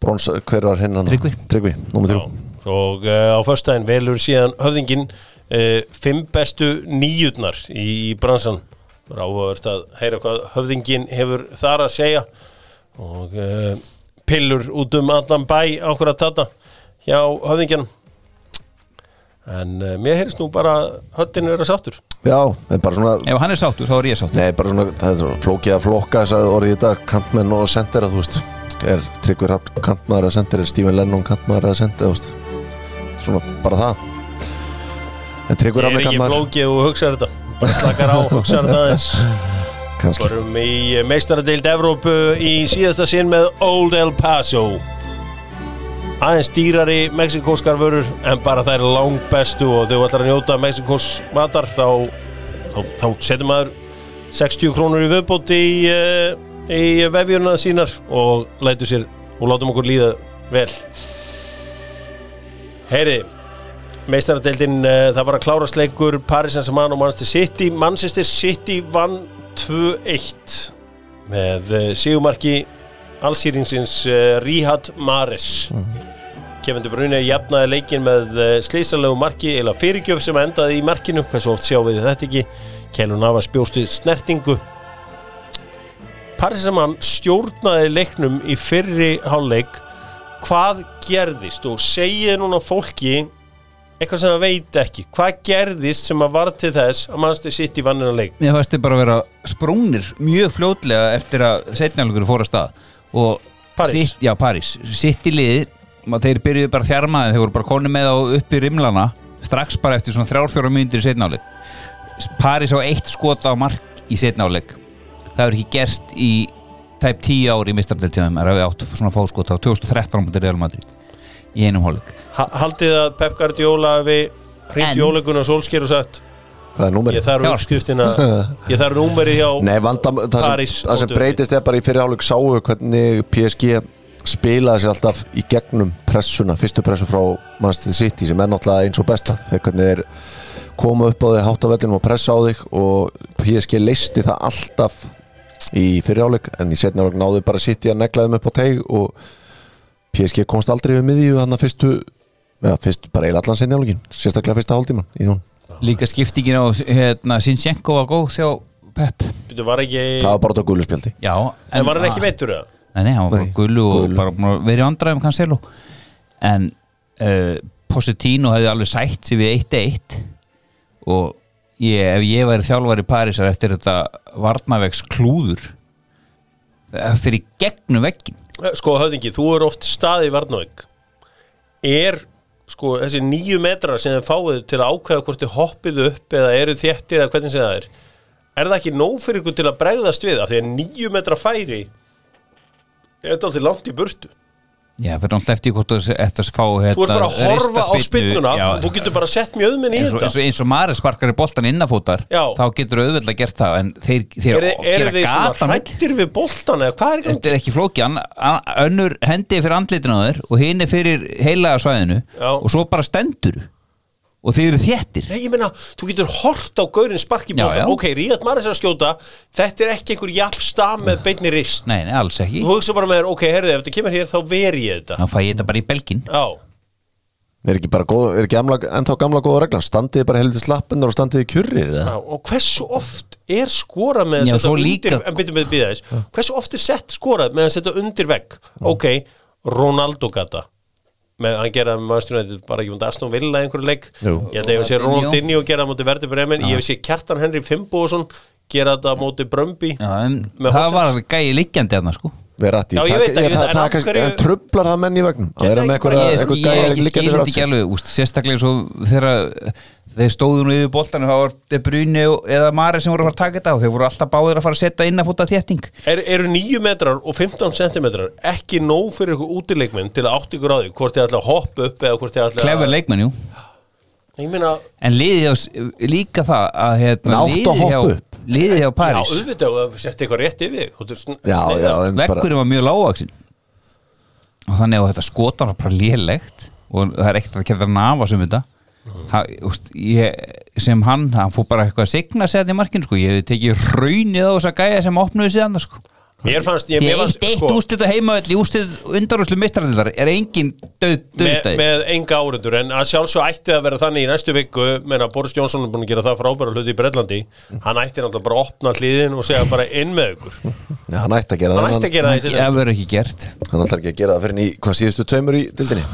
brons, hver var hinn hann? Tryggvi. Tryggvi, nummer 3 Já, og uh, á föstudaginn velur síðan höfðingin uh, fimm bestu nýjurnar í, bransan ráðvöld að heyra hvað höfðingin hefur þar að segja. Og uh, pillur út um allan bæ ákveð að tata hjá höfðingjanum. En uh, mér heyrst nú bara að höfðin vera sáttur. Já, en bara svona ef hann er sáttur þá er ég sáttur. Nei, bara svona, það er svona flókið að flokka þess að orðið þetta kantmenn og sendera, þú veist er Tryggvi Rapp kantmaður að sendera er Stephen Lennon kantmaður að veist svona bara það. En ég Rapp er er ekki kantmaður. flókið og hugsaður þetta? Bara slakar á, hugsaður þetta aðeins. Kannski, Varum í meistaradeild Evrópu í síðasta sinn með Old El Paso. Aðeins dýrari mexikóskar vörur en bara þær langt bestu og þau ætlar að njóta mexikós matar þá, þá, þá setur maður 60 krónur í viðbót í, uh, í vefjurna sínar og lætur sér og látum okkur líða vel. Heyri meistaradeildin uh, það var að klára sleikur Paris Saint-Germain og Manchester City. Manchester City vann 2-1 með uh, sigumarki allsýringsins uh, Rihad Mares Kevin De Bruyne jafnaði leikin með slísalegu marki eða fyrirgjöf sem endaði í markinu. Hversu oft sjá við þetta ekki? Kjellun Navas bjóst við snertingu Paris Saint-Germain stjórnaði leiknum í fyrri hálfleik hvað gerðist? Og segið núna fólki eitthvað sem það veit ekki hvað gerðist sem að var til þess að Manchester City vann hennar leik? Mér fannst þið bara að vera sprungnir mjög fljótlega eftir að setnjálgur fór að stað. Og París. Sitt, Já, París, sitt í liði ma- þeir byrjuðu bara þjarmaði, þeir voru bara koni með á upp í rimlana strax bara eftir svona þrjár-fjóra mínútur í setnáleik Paris á eitt skot á mark í setnáleik það hefur ekki gerst í tæp 10 ári í mistardeltíðum er að við átt svona fáskot á 2013 á Real Madrid í einum Ha- Haldið að Pep Guardiola við hringt En- jóleikuna og Solskjær og sagt Hvað er númerið? ég þarf uppskriftina ég þarf númerið hjá Nei, vandam, það, sem, París það sem breytist er bara í fyrirháleik sáu hvernig PSG spilaði sér alltaf í gegnum pressuna, fyrstu pressu frá Manchester City sem er náttúrulega eins og besta. Þegar hvernig þeir koma upp á þig hátt á vellinum og pressa á þig og PSG leisti það alltaf í fyrirháleik en í setni áleik náðu bara City að negla þeim upp á teig og PSG komst aldrei við miðju þannig að fyrstu Já, fyrst bara eiginlega allan setni áleikin sérstaklega fyrsta hálftíman í hún líka skiptingin á hérna, Sinchenko var góð þjá Pep. Bíddu, var ekki það var bara þetta guðluspjaldi já, en var hann ekki meittur eða? Nei, nei, hann var frá gullu og bara í andræðum Cancelo. En uh, Positino hefði alveg sætt sér við 1-1 og ég, ef ég væri þjálfari Parísar eftir þetta varnavegs klúður það fyrir í gegnum veggin Sko höfðingi, þú er oft staðið í Varnóik Er sko þessi nýju metrar sem þið fáið til að ákveða hvort þið hoppið upp eða eru þéttir eða hvernig sem það er Er það ekki nóg fyrir ykkur til að bregðast við? Af því að nýju metra færi er þetta alltaf langt í burtu Já, fyrir náttúrulega eftir hvort þú ætti að fá hérna, Þú ert bara að horfa á spinnuna þú getur bara sett mjöðminn í eins og, þetta eins eins og Maris sparkar í boltan innafótar Já. þá getur auðvitað gert það en þeir, þeir Eru er gera gatan hrættir við boltan eða hvað er í gangi? Þetta er ekki ann- önnur hendi fyrir andlitin á þér og hinn er fyrir heilaga svæðinu Já. og svo bara stendur og þeir eru þéttir Nei, ég meina, þú getur hort á gaurin sparki Já, boltan já. Ok, Ríat Maris er að skjóta Þetta er ekki einhver jafn stað með beinni rist Nei, nei, alls ekki Þú hugsa bara með þér, ok, herðu, ef þetta kemur hér þá veri ég þetta Þá fæ ég þetta bara í belgin Já, Er ekki bara góð, er ekki gamla, ennþá gamla góða reglan Standið bara heldur slappinnar og standið kjurrir já, eða? og hversu oft er skorað með að Já, setja svo undir líka- En byrjum við býða þess Hversu oft er sett skorað með að setja undir vegg Ok, Ronaldo gata með hann geraði með United bara ekki mútið Aston Villa einhverju leik. Jú. ég held að ég hef sé Ronaldinho. Geraði mútið Verdi Bremen. Ég hef sé Kjartan Henry Fimboðsson gera þetta mútið Brömbi það var gæi liggjandi þarna sko Verratti, trublar það menn í vegnum að vera með ekki átt alveg úst, sérstaklega svo þegar þeir stóðu nú yfir boltanum þá var De Bruyne eða Mari sem voru að fara að taka þetta og þeir voru alltaf báðir að fara að setja inn að fóta þétting. Er, eru 9 metrar og 15 centimetrar ekki nóg fyrir ykkur útileikminn til að átt ykkur á því hvort þið ætla að hoppa upp eða hvort þið ætla Klefur leikmenn, jú. En liðið á, líka það að hérna, En áttu að liðið liðið hjá já, París. auðvitað og setja eitthvað rétt yfir vekkurinn var mjög lágvaxin og þannig að þetta skotan var bara lélegt. Og það er ekkert að kemta nafa sem þetta. Ha, úst, ég, sem hann, hann fór bara eitthvað að signa sér í markinu sko, ég hefði tekið raunið á þess að gæja sem opnuði annars sko mér fannst ég, mér eitt fannst, eitt sko, ústið á heimavelli ústið undarúslu mistræðildar er engin döð, með, döðstæði með enga áreundur en að sjálfsög ætti að vera þannig í næstu viku menna Boris Johnson er búin að gera það frábæra hluti í Breitlandi hann ætti náttúrulega bara að opna hliðin og segja bara inn með ykkur. Já, hann ætti að gera hann það ætti að gera það í það verður ekki gert. Hann ekki að gera það fyrir í hvað síðustu tveimur í dildinni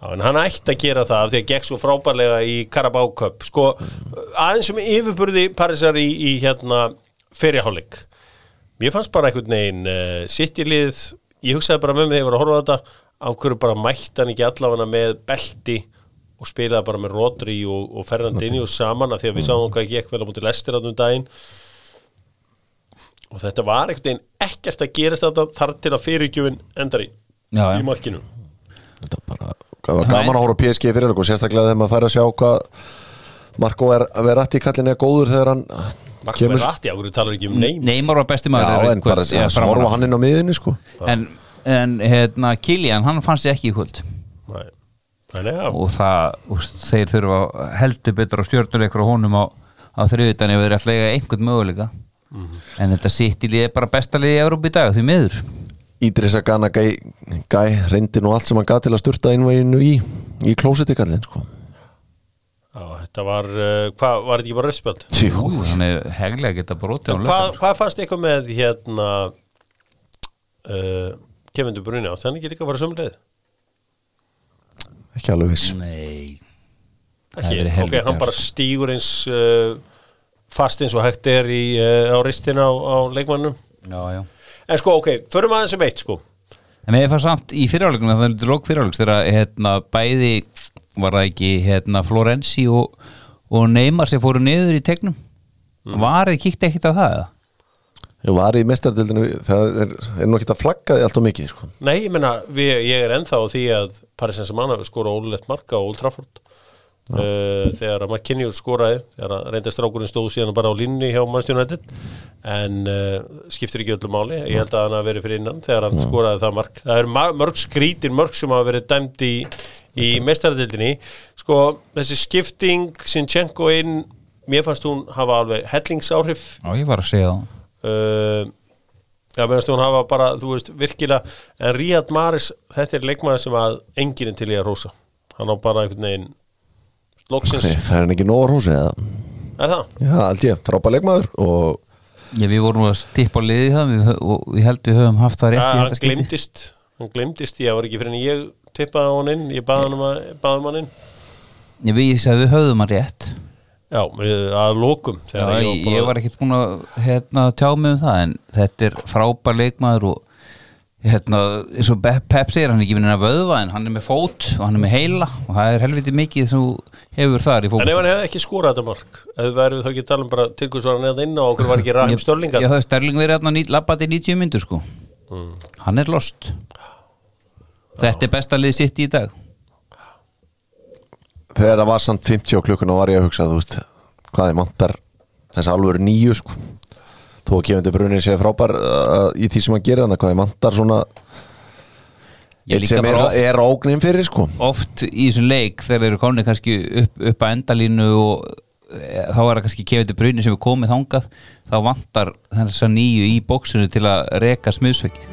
Já, en hann ætti að gera það af því að gekk svo frábærlega í Carabao Cup. Sko, aðeins sem yfirburði Parísar í, í hérna fyrirháleik mér fannst bara einhvern veginn uh, sitt í lið, ég hugsaði bara með mig þegar ég var að horfa á þetta, á hverju bara mætti hann ekki allavega með belti og spilaði bara með Rodri og, og Fernandinho saman af því að við sáum hvað gekk vel á mútið lestir áttum daginn. Og þetta var einhvern veginn ekkert að gerast þetta þar til að fyrirgjöfin endar í, í markinu. Þetta bara, það var gaman að horfa á PSG fyrir og sérstaklega þegar maður fær að sjá hvað Marko er að vera rætt í kallinni er góður þegar hann Marko kemur með rætti, á hverju talar ekki um neym Neymar? Var besti maður Já, er en bara eða að af. hann inn á miðinni sko. En, en hérna, Kilian, hann fannst sig ekki í kvöld. Nei. Þannig að og það, úst, þeir þurfa heldur betur á stjórnuleikur á honum á, á þriðutan ef þeir ætla að eiga einhvern möguleika. En þetta sitt í liði bara besta liði í Európa í dag því miður. Ídrisa Gana Gæ, Gæ reyndi nú allt sem hann gaf til að sturta innveginu í í klósetti kallin sko Já, þetta var, uh, hvað, var þetta ekki bara röðspjöld? Jú, þannig heglega geta brotið á lögum hvað fannst ykkur með hérna uh, Kevindur Bruni átt, hann ekki líka að fara sömuleið? ekki alveg viss. Nei. Ekki, ok, hann bara stígur eins uh, fast eins og hægt er í, uh, á ristina á, á leikmannum já, já. En sko, ok, förum aðeins um eitt sko. En mér fannst samt í fyrirháleikunum það er lók fyrirháleiks þegar hérna, bæði var það ekki hérna Florenzi og, og Neymar sem fóru niður í tegnum var þið kíkt ekkert á það eða? Ég var í mestardildinu það er, er nú ekki að flagga því allt og mikið sko. Nei, ég meina, við, ég er ennþá á því að Paris Saint-Germain hafi skora ólulegt marka á Old Trafford uh, þegar að McKinney skoraði, þegar að reynda strákurinn stóð síðan bara á línni hjá United. En uh, skiptir ekki öllu máli. Ég held að hann hafi verið fyrir innan þegar hann skoraði það mark. Það eru mörg skrítir, mörg sem hafa verið dæmt í, í mestaradildinni sko, þessi skipting Sinchenko inn, mér fannst hún hafa alveg hellingsáhrif Já, ég var að segja það. Uh, Já, meðan hún hafa bara, þú veist, virkilega en Ríad Maris, þetta er leikmaður sem að enginn til í að rósa hann á bara einhvern veginn loksins, það er hann ekki nóg rósi eða? Er það? Já, held ég, frábær leikmaður og Já, við vorum að tippa á liði það við, og ég held við höfum haft það rétt Ja, í hann þetta skipti. glemdist hann glemdist, ég var ekki fyrir en ég tippaði á hann inn, ég baði hann um um hann inn. Ég vísi að við höfðum hann rétt. Já, við, að lokum Já, ég, ég var ekkert búin að hérna, tjá mig um það en þetta er frábær leikmaður og hérna, eins og Be- Pep segir hann er ekki minna að vöðva en hann er með fót og hann er með heila og það er helviti mikið sem hefur þar í En fót ef hann hefði ekki skorað þetta mark ef við verðum þá ekki að tala um bara til hvers var hann eða inn og okkur var ekki ræðum störlingar Já, það er Sterling verið hérna labbað í 90 myndur sko. Mm. Hann er lost. Þetta er besta lið sitt í dag. Þegar það var samt 50 á klukkuna var ég að hugsa þú veist, hvað er mantar þess alvöru nýju sko þó að kefandi brunin sé frábær uh, í því sem hann gerir hann hvað er mantar svona sem er, oft, er ógnin fyrir sko. Oft í þessum leik þegar þeir eru komni kannski upp, upp að endalínu og e, þá er það kannski kefandi brunni sem er komið þangað þá vantar þess að nýju í bóksinu til að reka smiðsöki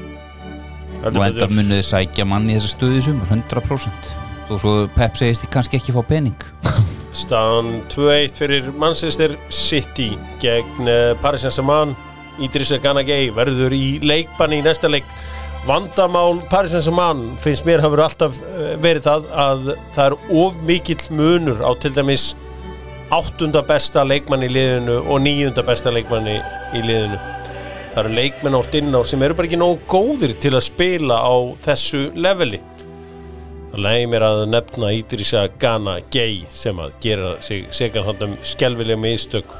og endar munið sækja mann í þessa stöðu í sumar 100% þó svo Pep segist því kannski ekki fá pening Staðan 2-1 fyrir Manchester City gegn eh, Paris Saint-Germain. Idrissa Ganagay verður í leikbanni í næsta leik. Vandamál Paris Saint-Germain finnst mér hafur alltaf eh, verið það að það er of mikill munur á til dæmis áttunda besta leikmann í liðinu og níunda besta leikmann í, í liðinu. Það eru leikmenn oft inn á sem eru bara ekki nógu góðir til að spila á þessu leveli Það leiði mér að nefna Ídrisa Gana Gay sem að gera sig segan hann um skelvilega mistök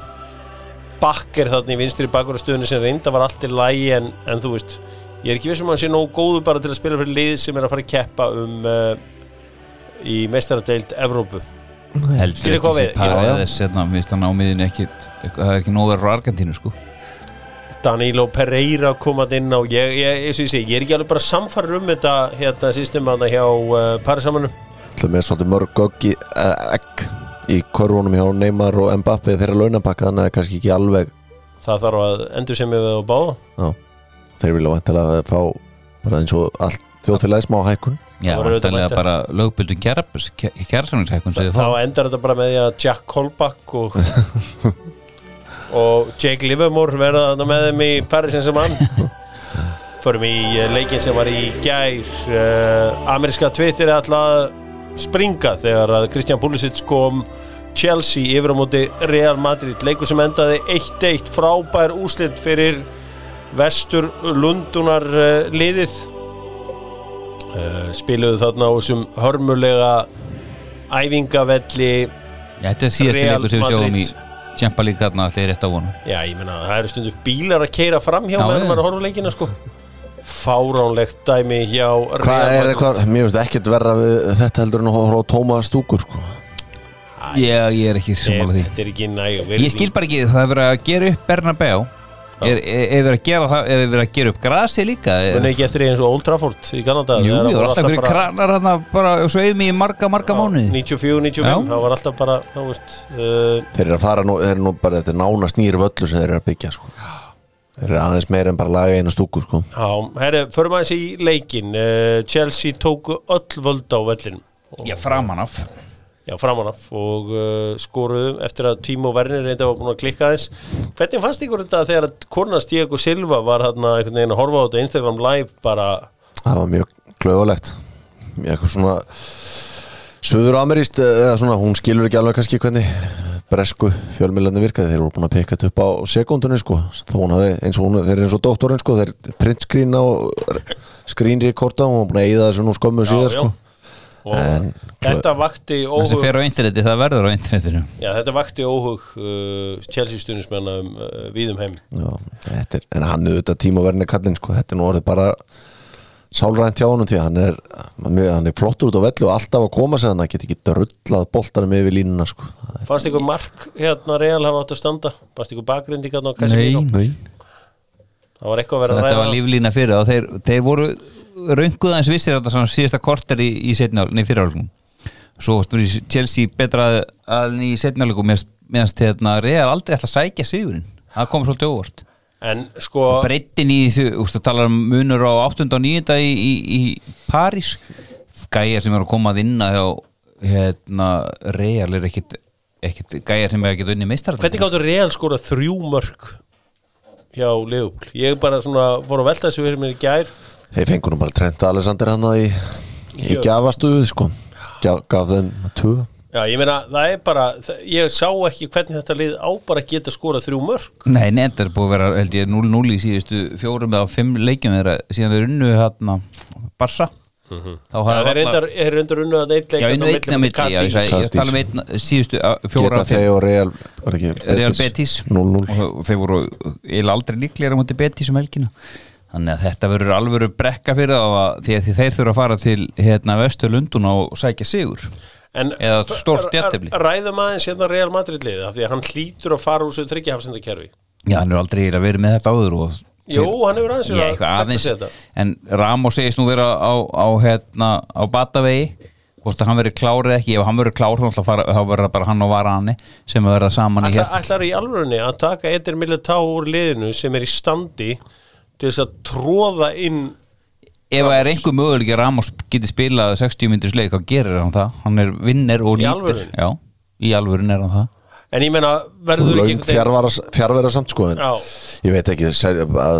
Bakker þarna í vinstri bakurastöðunni sem reynda var allt í lægi en, en þú veist, ég er ekki vissum að hann sé nógu góðu bara til að spila fyrir lið sem er að fara að keppa um uh, í mestaradeild Evrópu. Heldur parið já. þess hérna, ekki það er ekki nógu verið á Argentínu sko Danilo Pereira komað inn á. Ég, ég, ég, ég, ég er ekki alveg bara samfarið um þetta hérna systemana hjá uh, Parisamanum Það með svolítið mörg göggi uh, egg í korfunum hjá Neymar og Mbappe þeirra launapakka þannig að kannski ekki alveg það þarf að endur sem við á báða. Já, þeir vilja vantilega fá bara eins og allt þjóðfélagi smá hækkun. Já, Það mættir. bara lögbundum kjærasamningshækun sem þið þá endar þetta bara með því að Jack Kolbach og, og Jake Livermore verða með þeim í Paris Saint-Germain förum í eh, leikinn sem var í gær. Uh, ameríska Twitter er alltaf springa þegar að Kristján Pulisic kom Chelsea yfir á móti Real Madrid. Leikur sem endaði 1-1 frábær úslit fyrir vestur Lundunar uh, liðið. Uh, spiluðu þarna á þessum hörmulega æfingavelli þetta er síðasti Real leikur sem við sjáum í Champa líka þarna allir rétt á vonum Já, ég meina, það eru stundu bílar að keira fram hjá Já, meðan maður horfður leikina, sko. Fáránlegt dæmi hjá Hvað er eitthvað, mér finnst ekkert verra við þetta heldur en að horfa á tóma stúkur sko. Já, ég er ekki sammála því. Ekki Ég skil bara ekki, það er verið að gera upp Bernabéu Er, er, er verið að gera það, er verið að gera upp grasi líka? Er, Muni ekki eftir eins og Old Trafford í Kanada. Jú, það það var alltaf hverju kranar hann bara svo mig í marga, marga mánuði. 94, 95, Já. það var alltaf bara, þá veist uh, Þeir eru að fara nú, þeir eru nú bara þetta er nánast nýr völlu sem þeir eru að byggja sko. Þeir eru aðeins meira en bara laga einu stúkur sko. Já, herri, förum aðeins í leikin uh, Chelsea tóku öll völd á vellin Já, framan af Já, framan af og uh, skoruðum eftir að Tímo Werner reynda var búin að klikka aðeins. Hvernig fannst ykkur þetta þegar að Kornast Diego Silva var hérna einhvern veginn að horfa á þetta Instagram live bara? Það var mjög klöfulegt Mjög svona Suður ameríst eða svona, hún skilur ekki alveg kannski hvernig bresku fjölmilandi virkaði. Þeir voru búin að peka þetta upp á sekundunni sko, hún hafi, eins og hún, þeir eru eins og doktorinn sko, þeir printskrína og skrínrekorda og hún var búin að eyða þessu nú skömmu Já, síðar já. sko. og En- þetta vakti það óhug fer á interneti, það verður á internetinu. Já, þetta vakti óhug uh, Chelsea stuðnismenn um, uh, víðum heim. Já, þetta er, en hann er auðvitað tímaverðinni kallinn sko, þetta er nú orðið bara sálrænt hjá honum því að hann er, hann er, flottur út á velli og alltaf að koma sér hann það get ekki drullað boltanum yfir línuna sko. Það fannst ykkur mark hérna Real hafa átt að standa? Fannst ykkur bakgrindi hérna Casemiro? Nei. það var eitthvað að vera að þetta ræða var líflína fyrir og þeir, þeir voru rönguð aðeins vissir þetta svona síðasta korter í, í setnjál, nei fyrirálugum svo Chelsea betra að, í setnjálugum meðan hérna Real aldrei ætla að sækja sigurinn. Það kom svolítið óvart. En sko breytin í þessu, talar um munur á 8. og 9. í, í, í París. Gæjar sem eru að koma að inna hjá hérna, Real er ekkit, ekkit gæjar sem er að geta unni meistar hvernig gáttu Real skora þrjú mörg hjá Leopold ég bara svona fór að velta þessu fyrir mér í gær Þeir fengur nú bara Trenta Alexander hann í, í Já. gafastuðu sko. gaf, gaf þeim tvö. Já ég meina það er bara það, ég sá ekki hvernig þetta lið á bara að geta skora þrjú mörg Nei, nefnd er búið að vera held ég 0-0 í síðustu fjórum eða fimm leikjum þeirra síðan þeir unnu hérna Barsa þá það hafa er reyndar, er reyndar unnu að einn leik Já, unnu einn að milli, já, ég ég tala um einn síðustu uh, fjóra Geta þeir og Real var ekki Real Betis? 0-0 og þeir voru eða aldrei líklega á móti Betis um helgina þannig að þetta verður alvöru brekka fyrir þá að því að þeir þurfa að fara til hérna Vestur Lundun og sækja sigur. En Eða stórt jafntefli. Ræðum aðeins hérna Real Madrid liðið af Því að hann hlýtur að fara úr svo þryggjahafsendakerfi Já, hann er aldrei eiginlega verið með þetta áður og Jú, hann hefur aðeins verið að aðeins. en Ramos segist nú vera á, á, hérna, á batavegi. Hvort að hann verið klár eða ekki ef hann verið klár þá, verður bara hann og Varane sem að verða saman í Ætlar, hérna ætlar í alvörunni að taka Edir Militao úr liðinu sem er í standi til þess að tróða inn ef það er einhver möguleik að Ramos geti spilað 60 myndir sleik þá gerir hann það. Hann er vinner og alvörunni? Já, í alvörun er hann það. En ég meina, verður ekki Laung fjárvera, fjárvera samt sko en Já, ég veit ekki að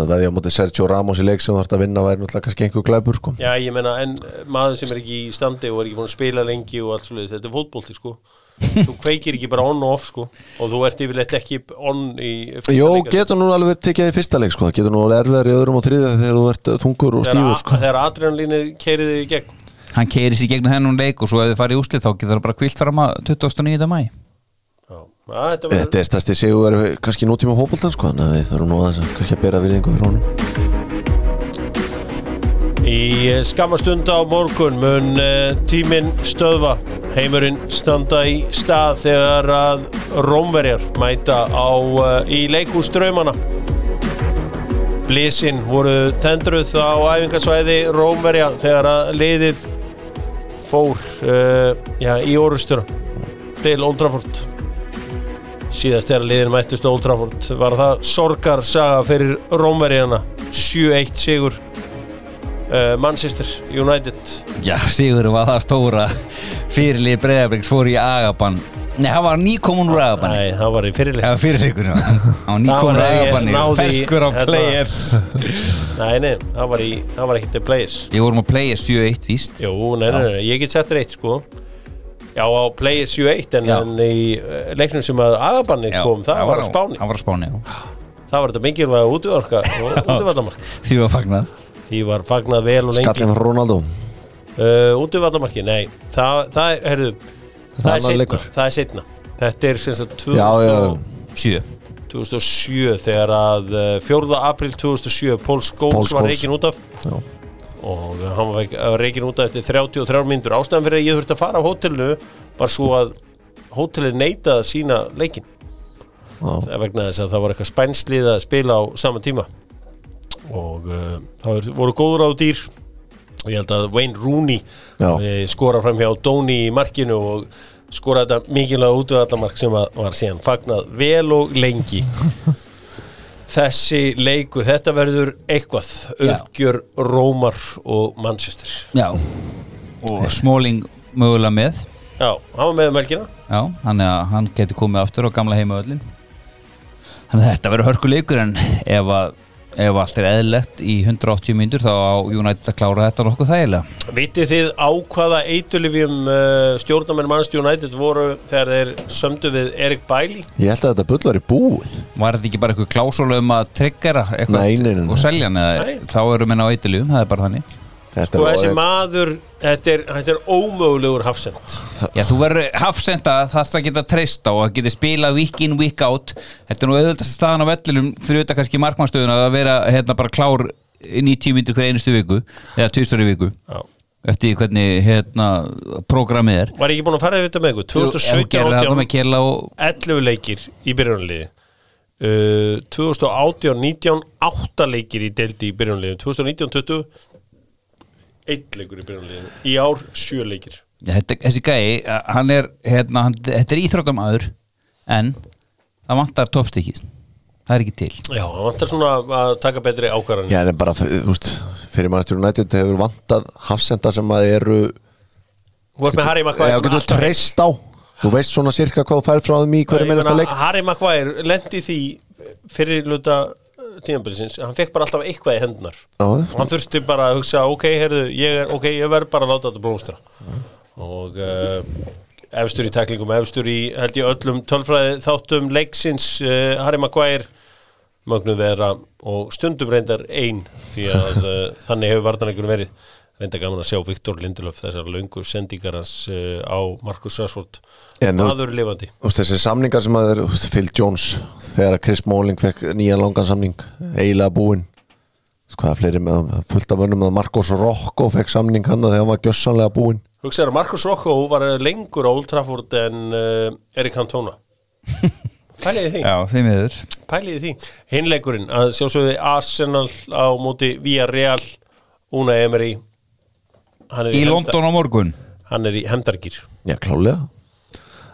veðja á móti Sergio Ramos í leik sem vart að vinna væri náttúrulega kannski einhver glæpur sko. Já, ég meina, en maður sem er ekki í standi og er ekki búin að spila lengi og allt svolítið, þetta er fótbolti, sko Þú kveikir ekki bara on og off, sko og þú ert yfirleitt ekki on í fyrsta Jó, leiknum. getur nú alveg tekið í fyrsta leik sko getur nú erfiðar í öðrum og þriðja þegar þú ert þungur og stífur sko. Þegar adrenalínið keiriði í gegn. Hann keiri sér gegnum þennan leik og svo ef þið farið í úslið þá getur það bara kvilt fram að 29. mæ þetta er stærsti sigur kannski nútíma hópultan sko þannig að við þurfum nú aðeins að kannski að bera virðingu fyrir honum. Í skamastund á morgun mun uh, tíminn stöðva heimurinn standa í stað þegar að Rómverjar mæta á, uh, í leikús draumana. Blísin voru tendruð á æfingasvæði Rómverja þegar að liðið fór uh, já, í orustur til Old Trafford. Síðast þegar liðin mættist Old Trafford var það sorgarsaga fyrir Rómverjana. 7-1 sigur Manchester United. Já, Sigur var það stóra. Fyrirlið Breiðabriks fór í Agabann. Nei, hann var nýkomun úr Agabann Nei, það var í fyrirleik Já, fyrirleikur Hann var nýkomun úr var ég- Agabann Ferskur á players. Nei, nei, það var, það var til plays Við vorum að playa 7-1 víst? Jú, nei, nei, nei, ég get sett þér eitt sko. Já, á play 7-1 en, en í uh, leiknum sem að aðabannir Já, kom, það var á Spáni. Það var á Spáni, já. Það var þetta mikilvæga útvarka Því var fagnað Því var fagnað vel og lengi. Skallin frá Ronaldo. Uh, Útvartamarki, nei. Það, það er, heyrðu Það, annar er setna, það er setna Þetta er sem sagt 2000 Já, já, og- 7 2007 þegar að uh, 4. april 2007 Paul Scholes Paul var reikin út af. Já. og hann var reikin út af eftir 33 myndur ástæðan fyrir að ég þurfti að fara á hótelinu var svo að hótelið neitaði að sína leikin Já. Það vegna þess að það var eitthvað spænslið að spila á sama tíma og uh, það var- voru góður á dýr. Og ég held að Wayne Rooney uh, skora fram hjá Dóni í markinu og skora þetta mikilvæga útvöðallamark sem að var síðan fagnað vel og lengi. Þessi leikur, þetta verður eitthvað, uppgjör Rómar og Manchester. Já. Og Smalling mögulega með. Já, hann var með um helgina. Já, að hann geti komið aftur á gamla heimaöllin Þannig að þetta verður hörkuleikur en ef að ef allt er eðlegt í 180 myndur þá á United að klára þetta nokkuð þægilega Vitið þið á hvaða eitulifjum uh, stjórnarmenn Manchester United voru þegar þeir sömdu við Erik Bailey Ég held að þetta bull var í búið Var þetta ekki bara eitthvað klásólu um að tryggjara eitthvað Nei, nei, nei, nei. og selja hann eða Nei. þá eru menn á eitthuljum, það er bara þannig var- þessi maður þetta er, þetta er ómögulegur hafsend. Já, þú verður hafsenda það að geta treyst á að geta spilað week in, week out. Þetta er nú auðvitað staðan á vellinum fyrir auðvitað kannski markmannstöðuna að vera hérna bara klár 90 myndir hver einustu viku eða tvistur í viku. Já. eftir hvernig hérna prógramið er. Var ég ekki búin að fara yfir þetta með ykkur? Ef þú gerir þetta 2017 með kjela og 11 leikir í byrjunarliði. Uh, 2018 19 8 leikir í deldi í byrjunarliði 2019 20 1 leikur í byrjunarliði í ár 7 leikir. Já, þetta, þessi gæi, hann er hérna, hann, þetta er íþróttamæður en það vantar toppstykkið það er ekki til. Já, hann vantar svona að taka betri ákvarðan Já, en bara, þú veist, fyrir mannstjóru nættið hefur vantað hafsenda sem að eru Þú ert með Harry Já, Maguire getur treyst á. Þú veist svona sirka hvað þú færð frá þeim í hverju meðasta leik. Harry Maguire lendi því fyrir luta tímabilisins hann fekk bara alltaf eitthvað í hendunar og hann þurfti bara að hugsa ok, heyrðu, ég, er, okay, ég verð bara að láta þetta blómstra. Og uh, efstur í tæklingum, efstur í held ég öllum tölfræði þáttum leiksins uh, Harry Maguire mögnuð vera og stundum reyndar ein því að uh, þannig hefur vartanleikunum verið reynda gaman að sjá Viktor Lindelöf þessar löngu sendingar hans uh, á Markus veist- maður lifandi. þessi samningar sem að þeir, Phil Jones þegar að Chris Smalling fekk nýjan langan samning eiginlega búinn. Þú veist, hvað fleiri með fullt af mönnum að Marcos Rocco fekk samning hann þegar hann var gjössanlega búinn. Hugsaður að Markus Rocco var lengur á Old Trafford en uh, Erik Cantona. Pæliði því. Já, því miður. Pæliði því. Hinleikurinn að sjálfsögði Arsenal á móti Villarreal Una Emery Hann er Í hefnda- London á morgun. Hann er í hemdargýr Já, klálega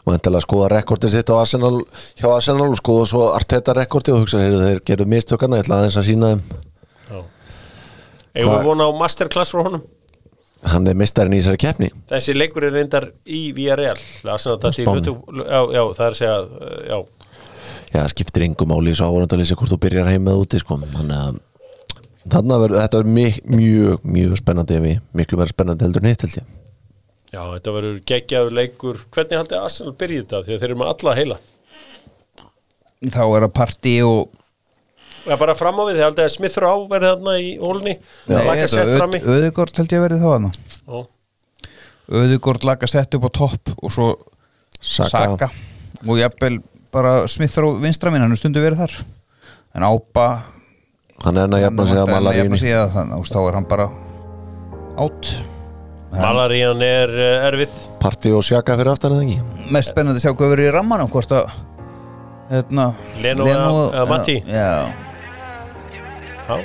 Mæntilega að skoða rekordið sitt á Arsenal hjá Arsenal og skoða svo Arteta rekordið og hugsa, heyrðu, þeir gerðu mistökana ég ætla aðeins að sína þeim. Hvað- við vona á masterclass frá honum? Hann er mistarinn í þessari keppni. Þessi leikur er reyndar í Villarreal. Arsenal í Spáni. hlutu já, já, það er að segja Já, Já, það skiptir engum máli í svo áhverjandalýsi hvort þú byrjar heim með úti sko. Þannig að þarna verður, þetta verður mjög, mjög, mjög spennandi ef við miklu verður spennandi heldur en hitt held ég. Já þetta verður geggjaður leikur. Hvernig haldið Arsenal byrjið þetta? Því að þeir eru með alla heila. Þá er það partí og Já, bara fram á við, þið haldið að Smith Rá verði þarna í hólni? Frammi? Öðugord held ég að verið þá hana Já. Öðugord laga sett upp á topp og svo Saka. Saka, og jafnvel bara smithur á vinstra minn hann er stundu verið þar. En Ápa Hann er enn að jafna sig að malar í sig að þannig að þá er hann bara átt Malarían er uh, erfið. Parti og sjaka fyrir aftan eða ekki? Mest spennandi að sjá hvað verið í rammanum hvort að hérna, Leno eða- Matti? já, Já,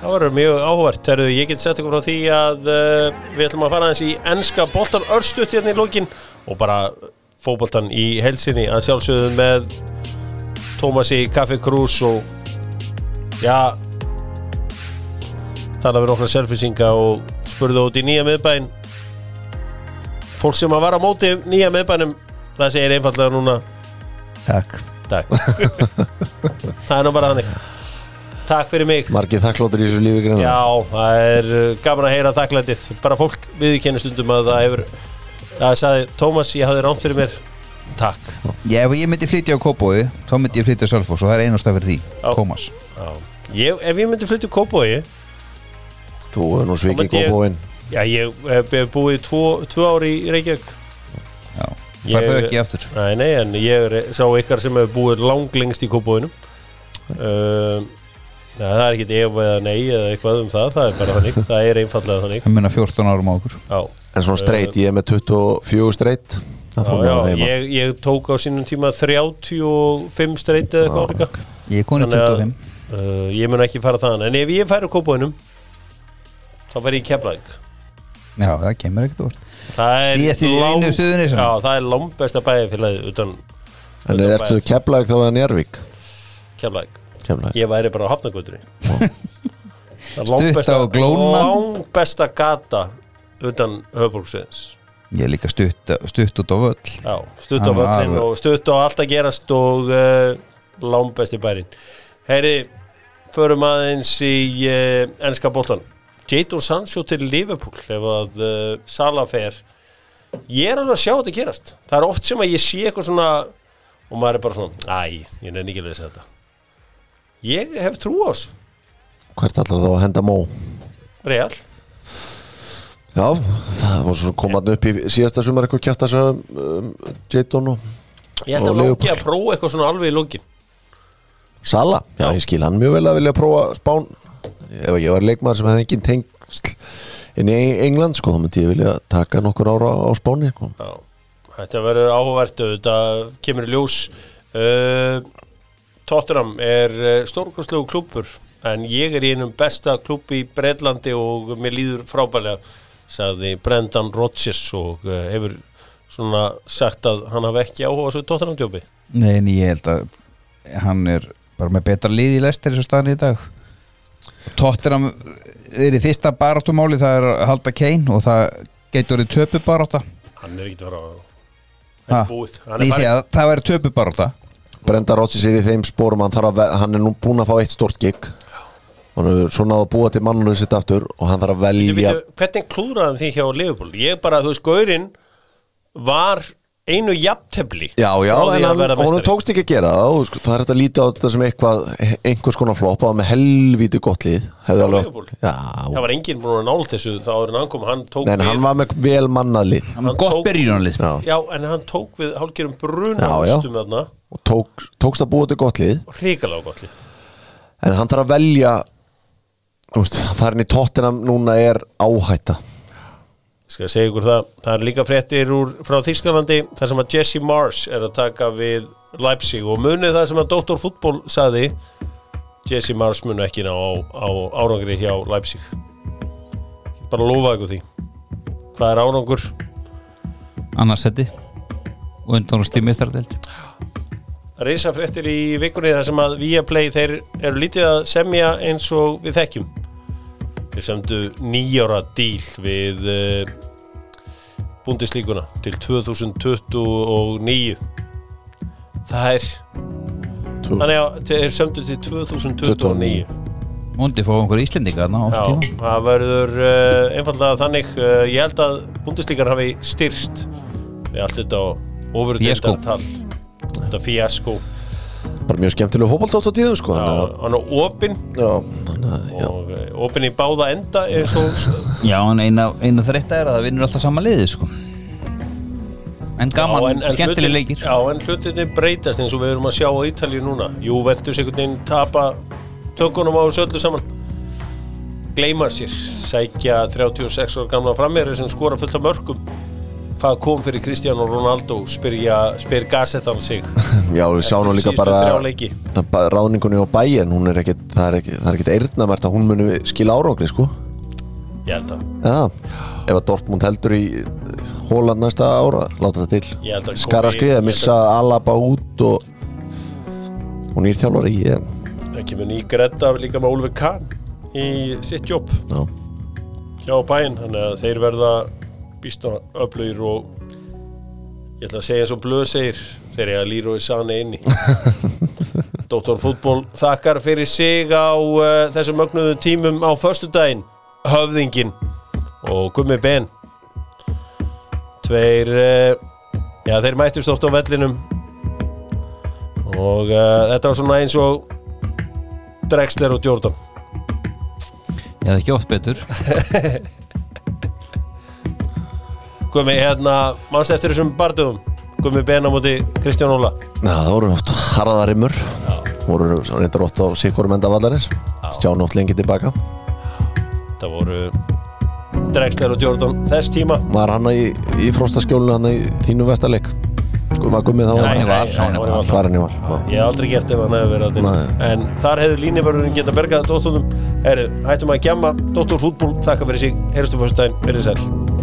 það verður mjög áhvert ég get sett ykkur frá því að uh, við ætlum að fara aðeins í enska boltan örstutt hérna í lókin og bara fótboltan í helsinni að sjálfsögðu með Tómasi Kaffi Krús og já tala við nokkra selfisinga og spurðu út í nýja miðbæn fólk sem að vara á móti nýja miðbænum það segir einfallega núna. Takk. Takk. Það er nú bara þannig. Takk fyrir mig. Margið þakklótur í þessu lífi greina Já, það er uh, gaman að heyra þakklætið. Bara fólk viðkennir stundum að það hefur Það sagði, Tómas, ég hafði rámt fyrir mér. Takk. Já, ef ég myndi flytja á Kópói þá myndi ég flytja á Sölfos og það er einast að fyrir því. Já. Tómas Já. ég, Ef ég myndi flytja Kópói Þú er nú svikið myndi ég- góðbúinn Já, ég hef hef búið tvo, tvo ári í Reykjavík. Já, Ég- fær það ekki aftur? Nei, nei, en ég er- sá ykkar sem hefur búið langlengst í Kópóinum um, ja, Það er ekkit ef eða nei eða eitthvað um það Það er bara þannig, það er einfallega þannig. Það minna 14 árum á okkur. Já. En svona straight, ég er með 24 straight Það Já, fór með já, það heima ég, ég tók á sínum tíma 35 streyt eða eitthvað líka. Ég er konið Þannig að- 25 uh, Ég mun ekki fara þaðan. En ef ég færi á kópóinum þá verð ég keflaðing já, það kemur ekkert úr. Síðast í einu Suðurnesjum. Já, það er langbesta bæðifélagi utan En er eftir keflaug þá eða Njárvík Keflaug Ég væri bara á hafnagötri Stutt á glóna. Langbesta gata utan höfbólksveðins ég er líka stutt, stutt út á völl. Já, stutt á völlin og stutt á allt að gerast og uh, langbesti bærin Heyri, förum aðeins í uh, ennska boltan Jadon Sancho til Liverpool ef að uh, Sala fer. Ég er alveg að sjá þetta gerast. Það er oft sem að ég sé eitthvað svona og maður er bara svona, æ, ég nefn ekki að lesa þetta. Ég hef trú á þessu. Hvert allar þá að henda mó Real, Já, það var svo komaðn upp í síðasta sumar eitthvað kjátt að segja um, Jadon og Ég held Og að Liverpool. að prófa eitthvað svona alveg í lókin Sala, já, ég skil hann mjög vel að vilja prófa spán ef ég var leikmaður sem hefði engin tengsl inn í England, sko, þá myndi ég vilja taka nokkur ára á spáni sko. Þetta verður áhugavert þetta kemur í ljós. Uh, Tottenham er uh, stórkostlegu klúpur en ég er í einum besta klúb í Breitlandi og mér líður frábælega sagði Brendan Rodgers og uh, hefur svona sagt að hann hafi ekki áhuga þessu Tottenham djópi Nei, en ég held að hann er bara með betra lið í lestir eins og staðan í dag Tottenham er í fyrsta baráttumáli það er að halda Kane og það getur verið töpu barátta hann er ekki að fara á búið. Það verður töpu barátta Brenda Rossi sér í þeim spórum hann, er nú búinn að fá eitt stort gig. Hann er svona að búa til mannur sitt aftur og hann þarf að velja hvernig klúðraðum því hjá Liverpool? Ég bara, þú veist, Gaurinn var einu jafntefli Já, já, en hann, tókst ekki að gera það og sko, það er hægt að líta á þetta sem eitthvað einhvers konar flopp að með helvíti gott lið. Hefði alveg það var enginn búin að nála þessu þá er hann kom, hann tók en við hann var með vel mannað lið. Hann var Hann gott tók- byrjunarlið Já, já, en hann tók við hálfgerum bruna Já, já. ástum þarna. Og tók, tókst að búa til gott lið. Og hrikalega gott lið. En hann þarf að velja þú veist, farin í tóttinam núna er áhætta skal segja ykkur það, það er líka fréttir úr, frá Þískalandi þar sem að Jesse Mars er að taka við Leipzig. Og munið það sem að Dr. Fútból saði Jesse Mars munu ekki ná á, á árangri hjá Leipzig. Bara lofa ykkur því. Hvað er árangur? Annarsetti og undanúst í mistardelt Reisa fréttir í vikunni þar sem að Viaplay þeir eru lítið að semja eins og við þekkjum þeir semdu nýjára díl við uh, búndislíkuna til 2029 það er þannig að þeir semdu til 2029 Móndi fá einhver íslendinga þarna á Já, það verður uh, einfallega þannig uh, ég held að búndislíkan hafi styrst við allt þetta Fiasko. ofurdeildartal. Þetta fiasko bara mjög skemmtilega fótboltátt á tíðum sko hann er já, og eh, opinn í báða enda og Já, en eina, eina þreytta er að það vinnur alltaf sama liði sko. En gaman, Já, en- en skemmtileg leikir. Já, en hlutinni breytast eins og við erum að sjá á Ítalíu núna. Juventus einhvern veginn tapa tökunum á þessu öllu saman. Gleimar sér Sækja 36 ára gamla frammeiri sem skora fullt af mörgum Hvað kom fyrir Cristiano Ronaldo spyrja, spyr Gassettan sig. Já, við sjáum nú líka bara ráðningunni á bæin hún er ekkit, það er ekkit, er ekkit eyrnamert að hún muni skila árangri sko. Ég held að. Já, ef að Dortmund heldur í Hóland næsta ára, láta það til. Skara ég missa Alaba út og og nýr þjálfari ég, það kemur ný gretta líka með Oliver Kahn í sitt jobb. Já, hjá bæinn þannig að þeir verða býsta öflugir og ég ætla að segja og blöð segir þeir eru að lýra og sann inni. Dóttor fútból þakkar fyrir sig á uh, þessum mögnuðu tímum á föstudaginn höfðingin og gummi ben. Tveir uh, já þeir mættust oft á vellinum. Og uh, þetta var svona eins og Drexler og Jordan. Ég hef ekki oft betur Gumi, hérna, mannst eftir þessum bardugum Gumi Ben á móti Kristján Óla. Já, það voru oft harðarimur voru reyndar oft á sikkurum enda vallarins. Stjánu oft lengi tilbaka. Það voru Drexler og Jordan þess tíma. Var hann í, í fróstaskjólinu hann í þínu vestarleik sko maður gummið þá? Nei, var hann var var hann í val. Ég hef aldrei gert ef hann hefði verið þetta En þar hefur línivörðurinn geta bergað Herru, hættum að gjamma Dóttor fútból, þakka fyrir sig. Heyrstu fyrstæðin, verið sæl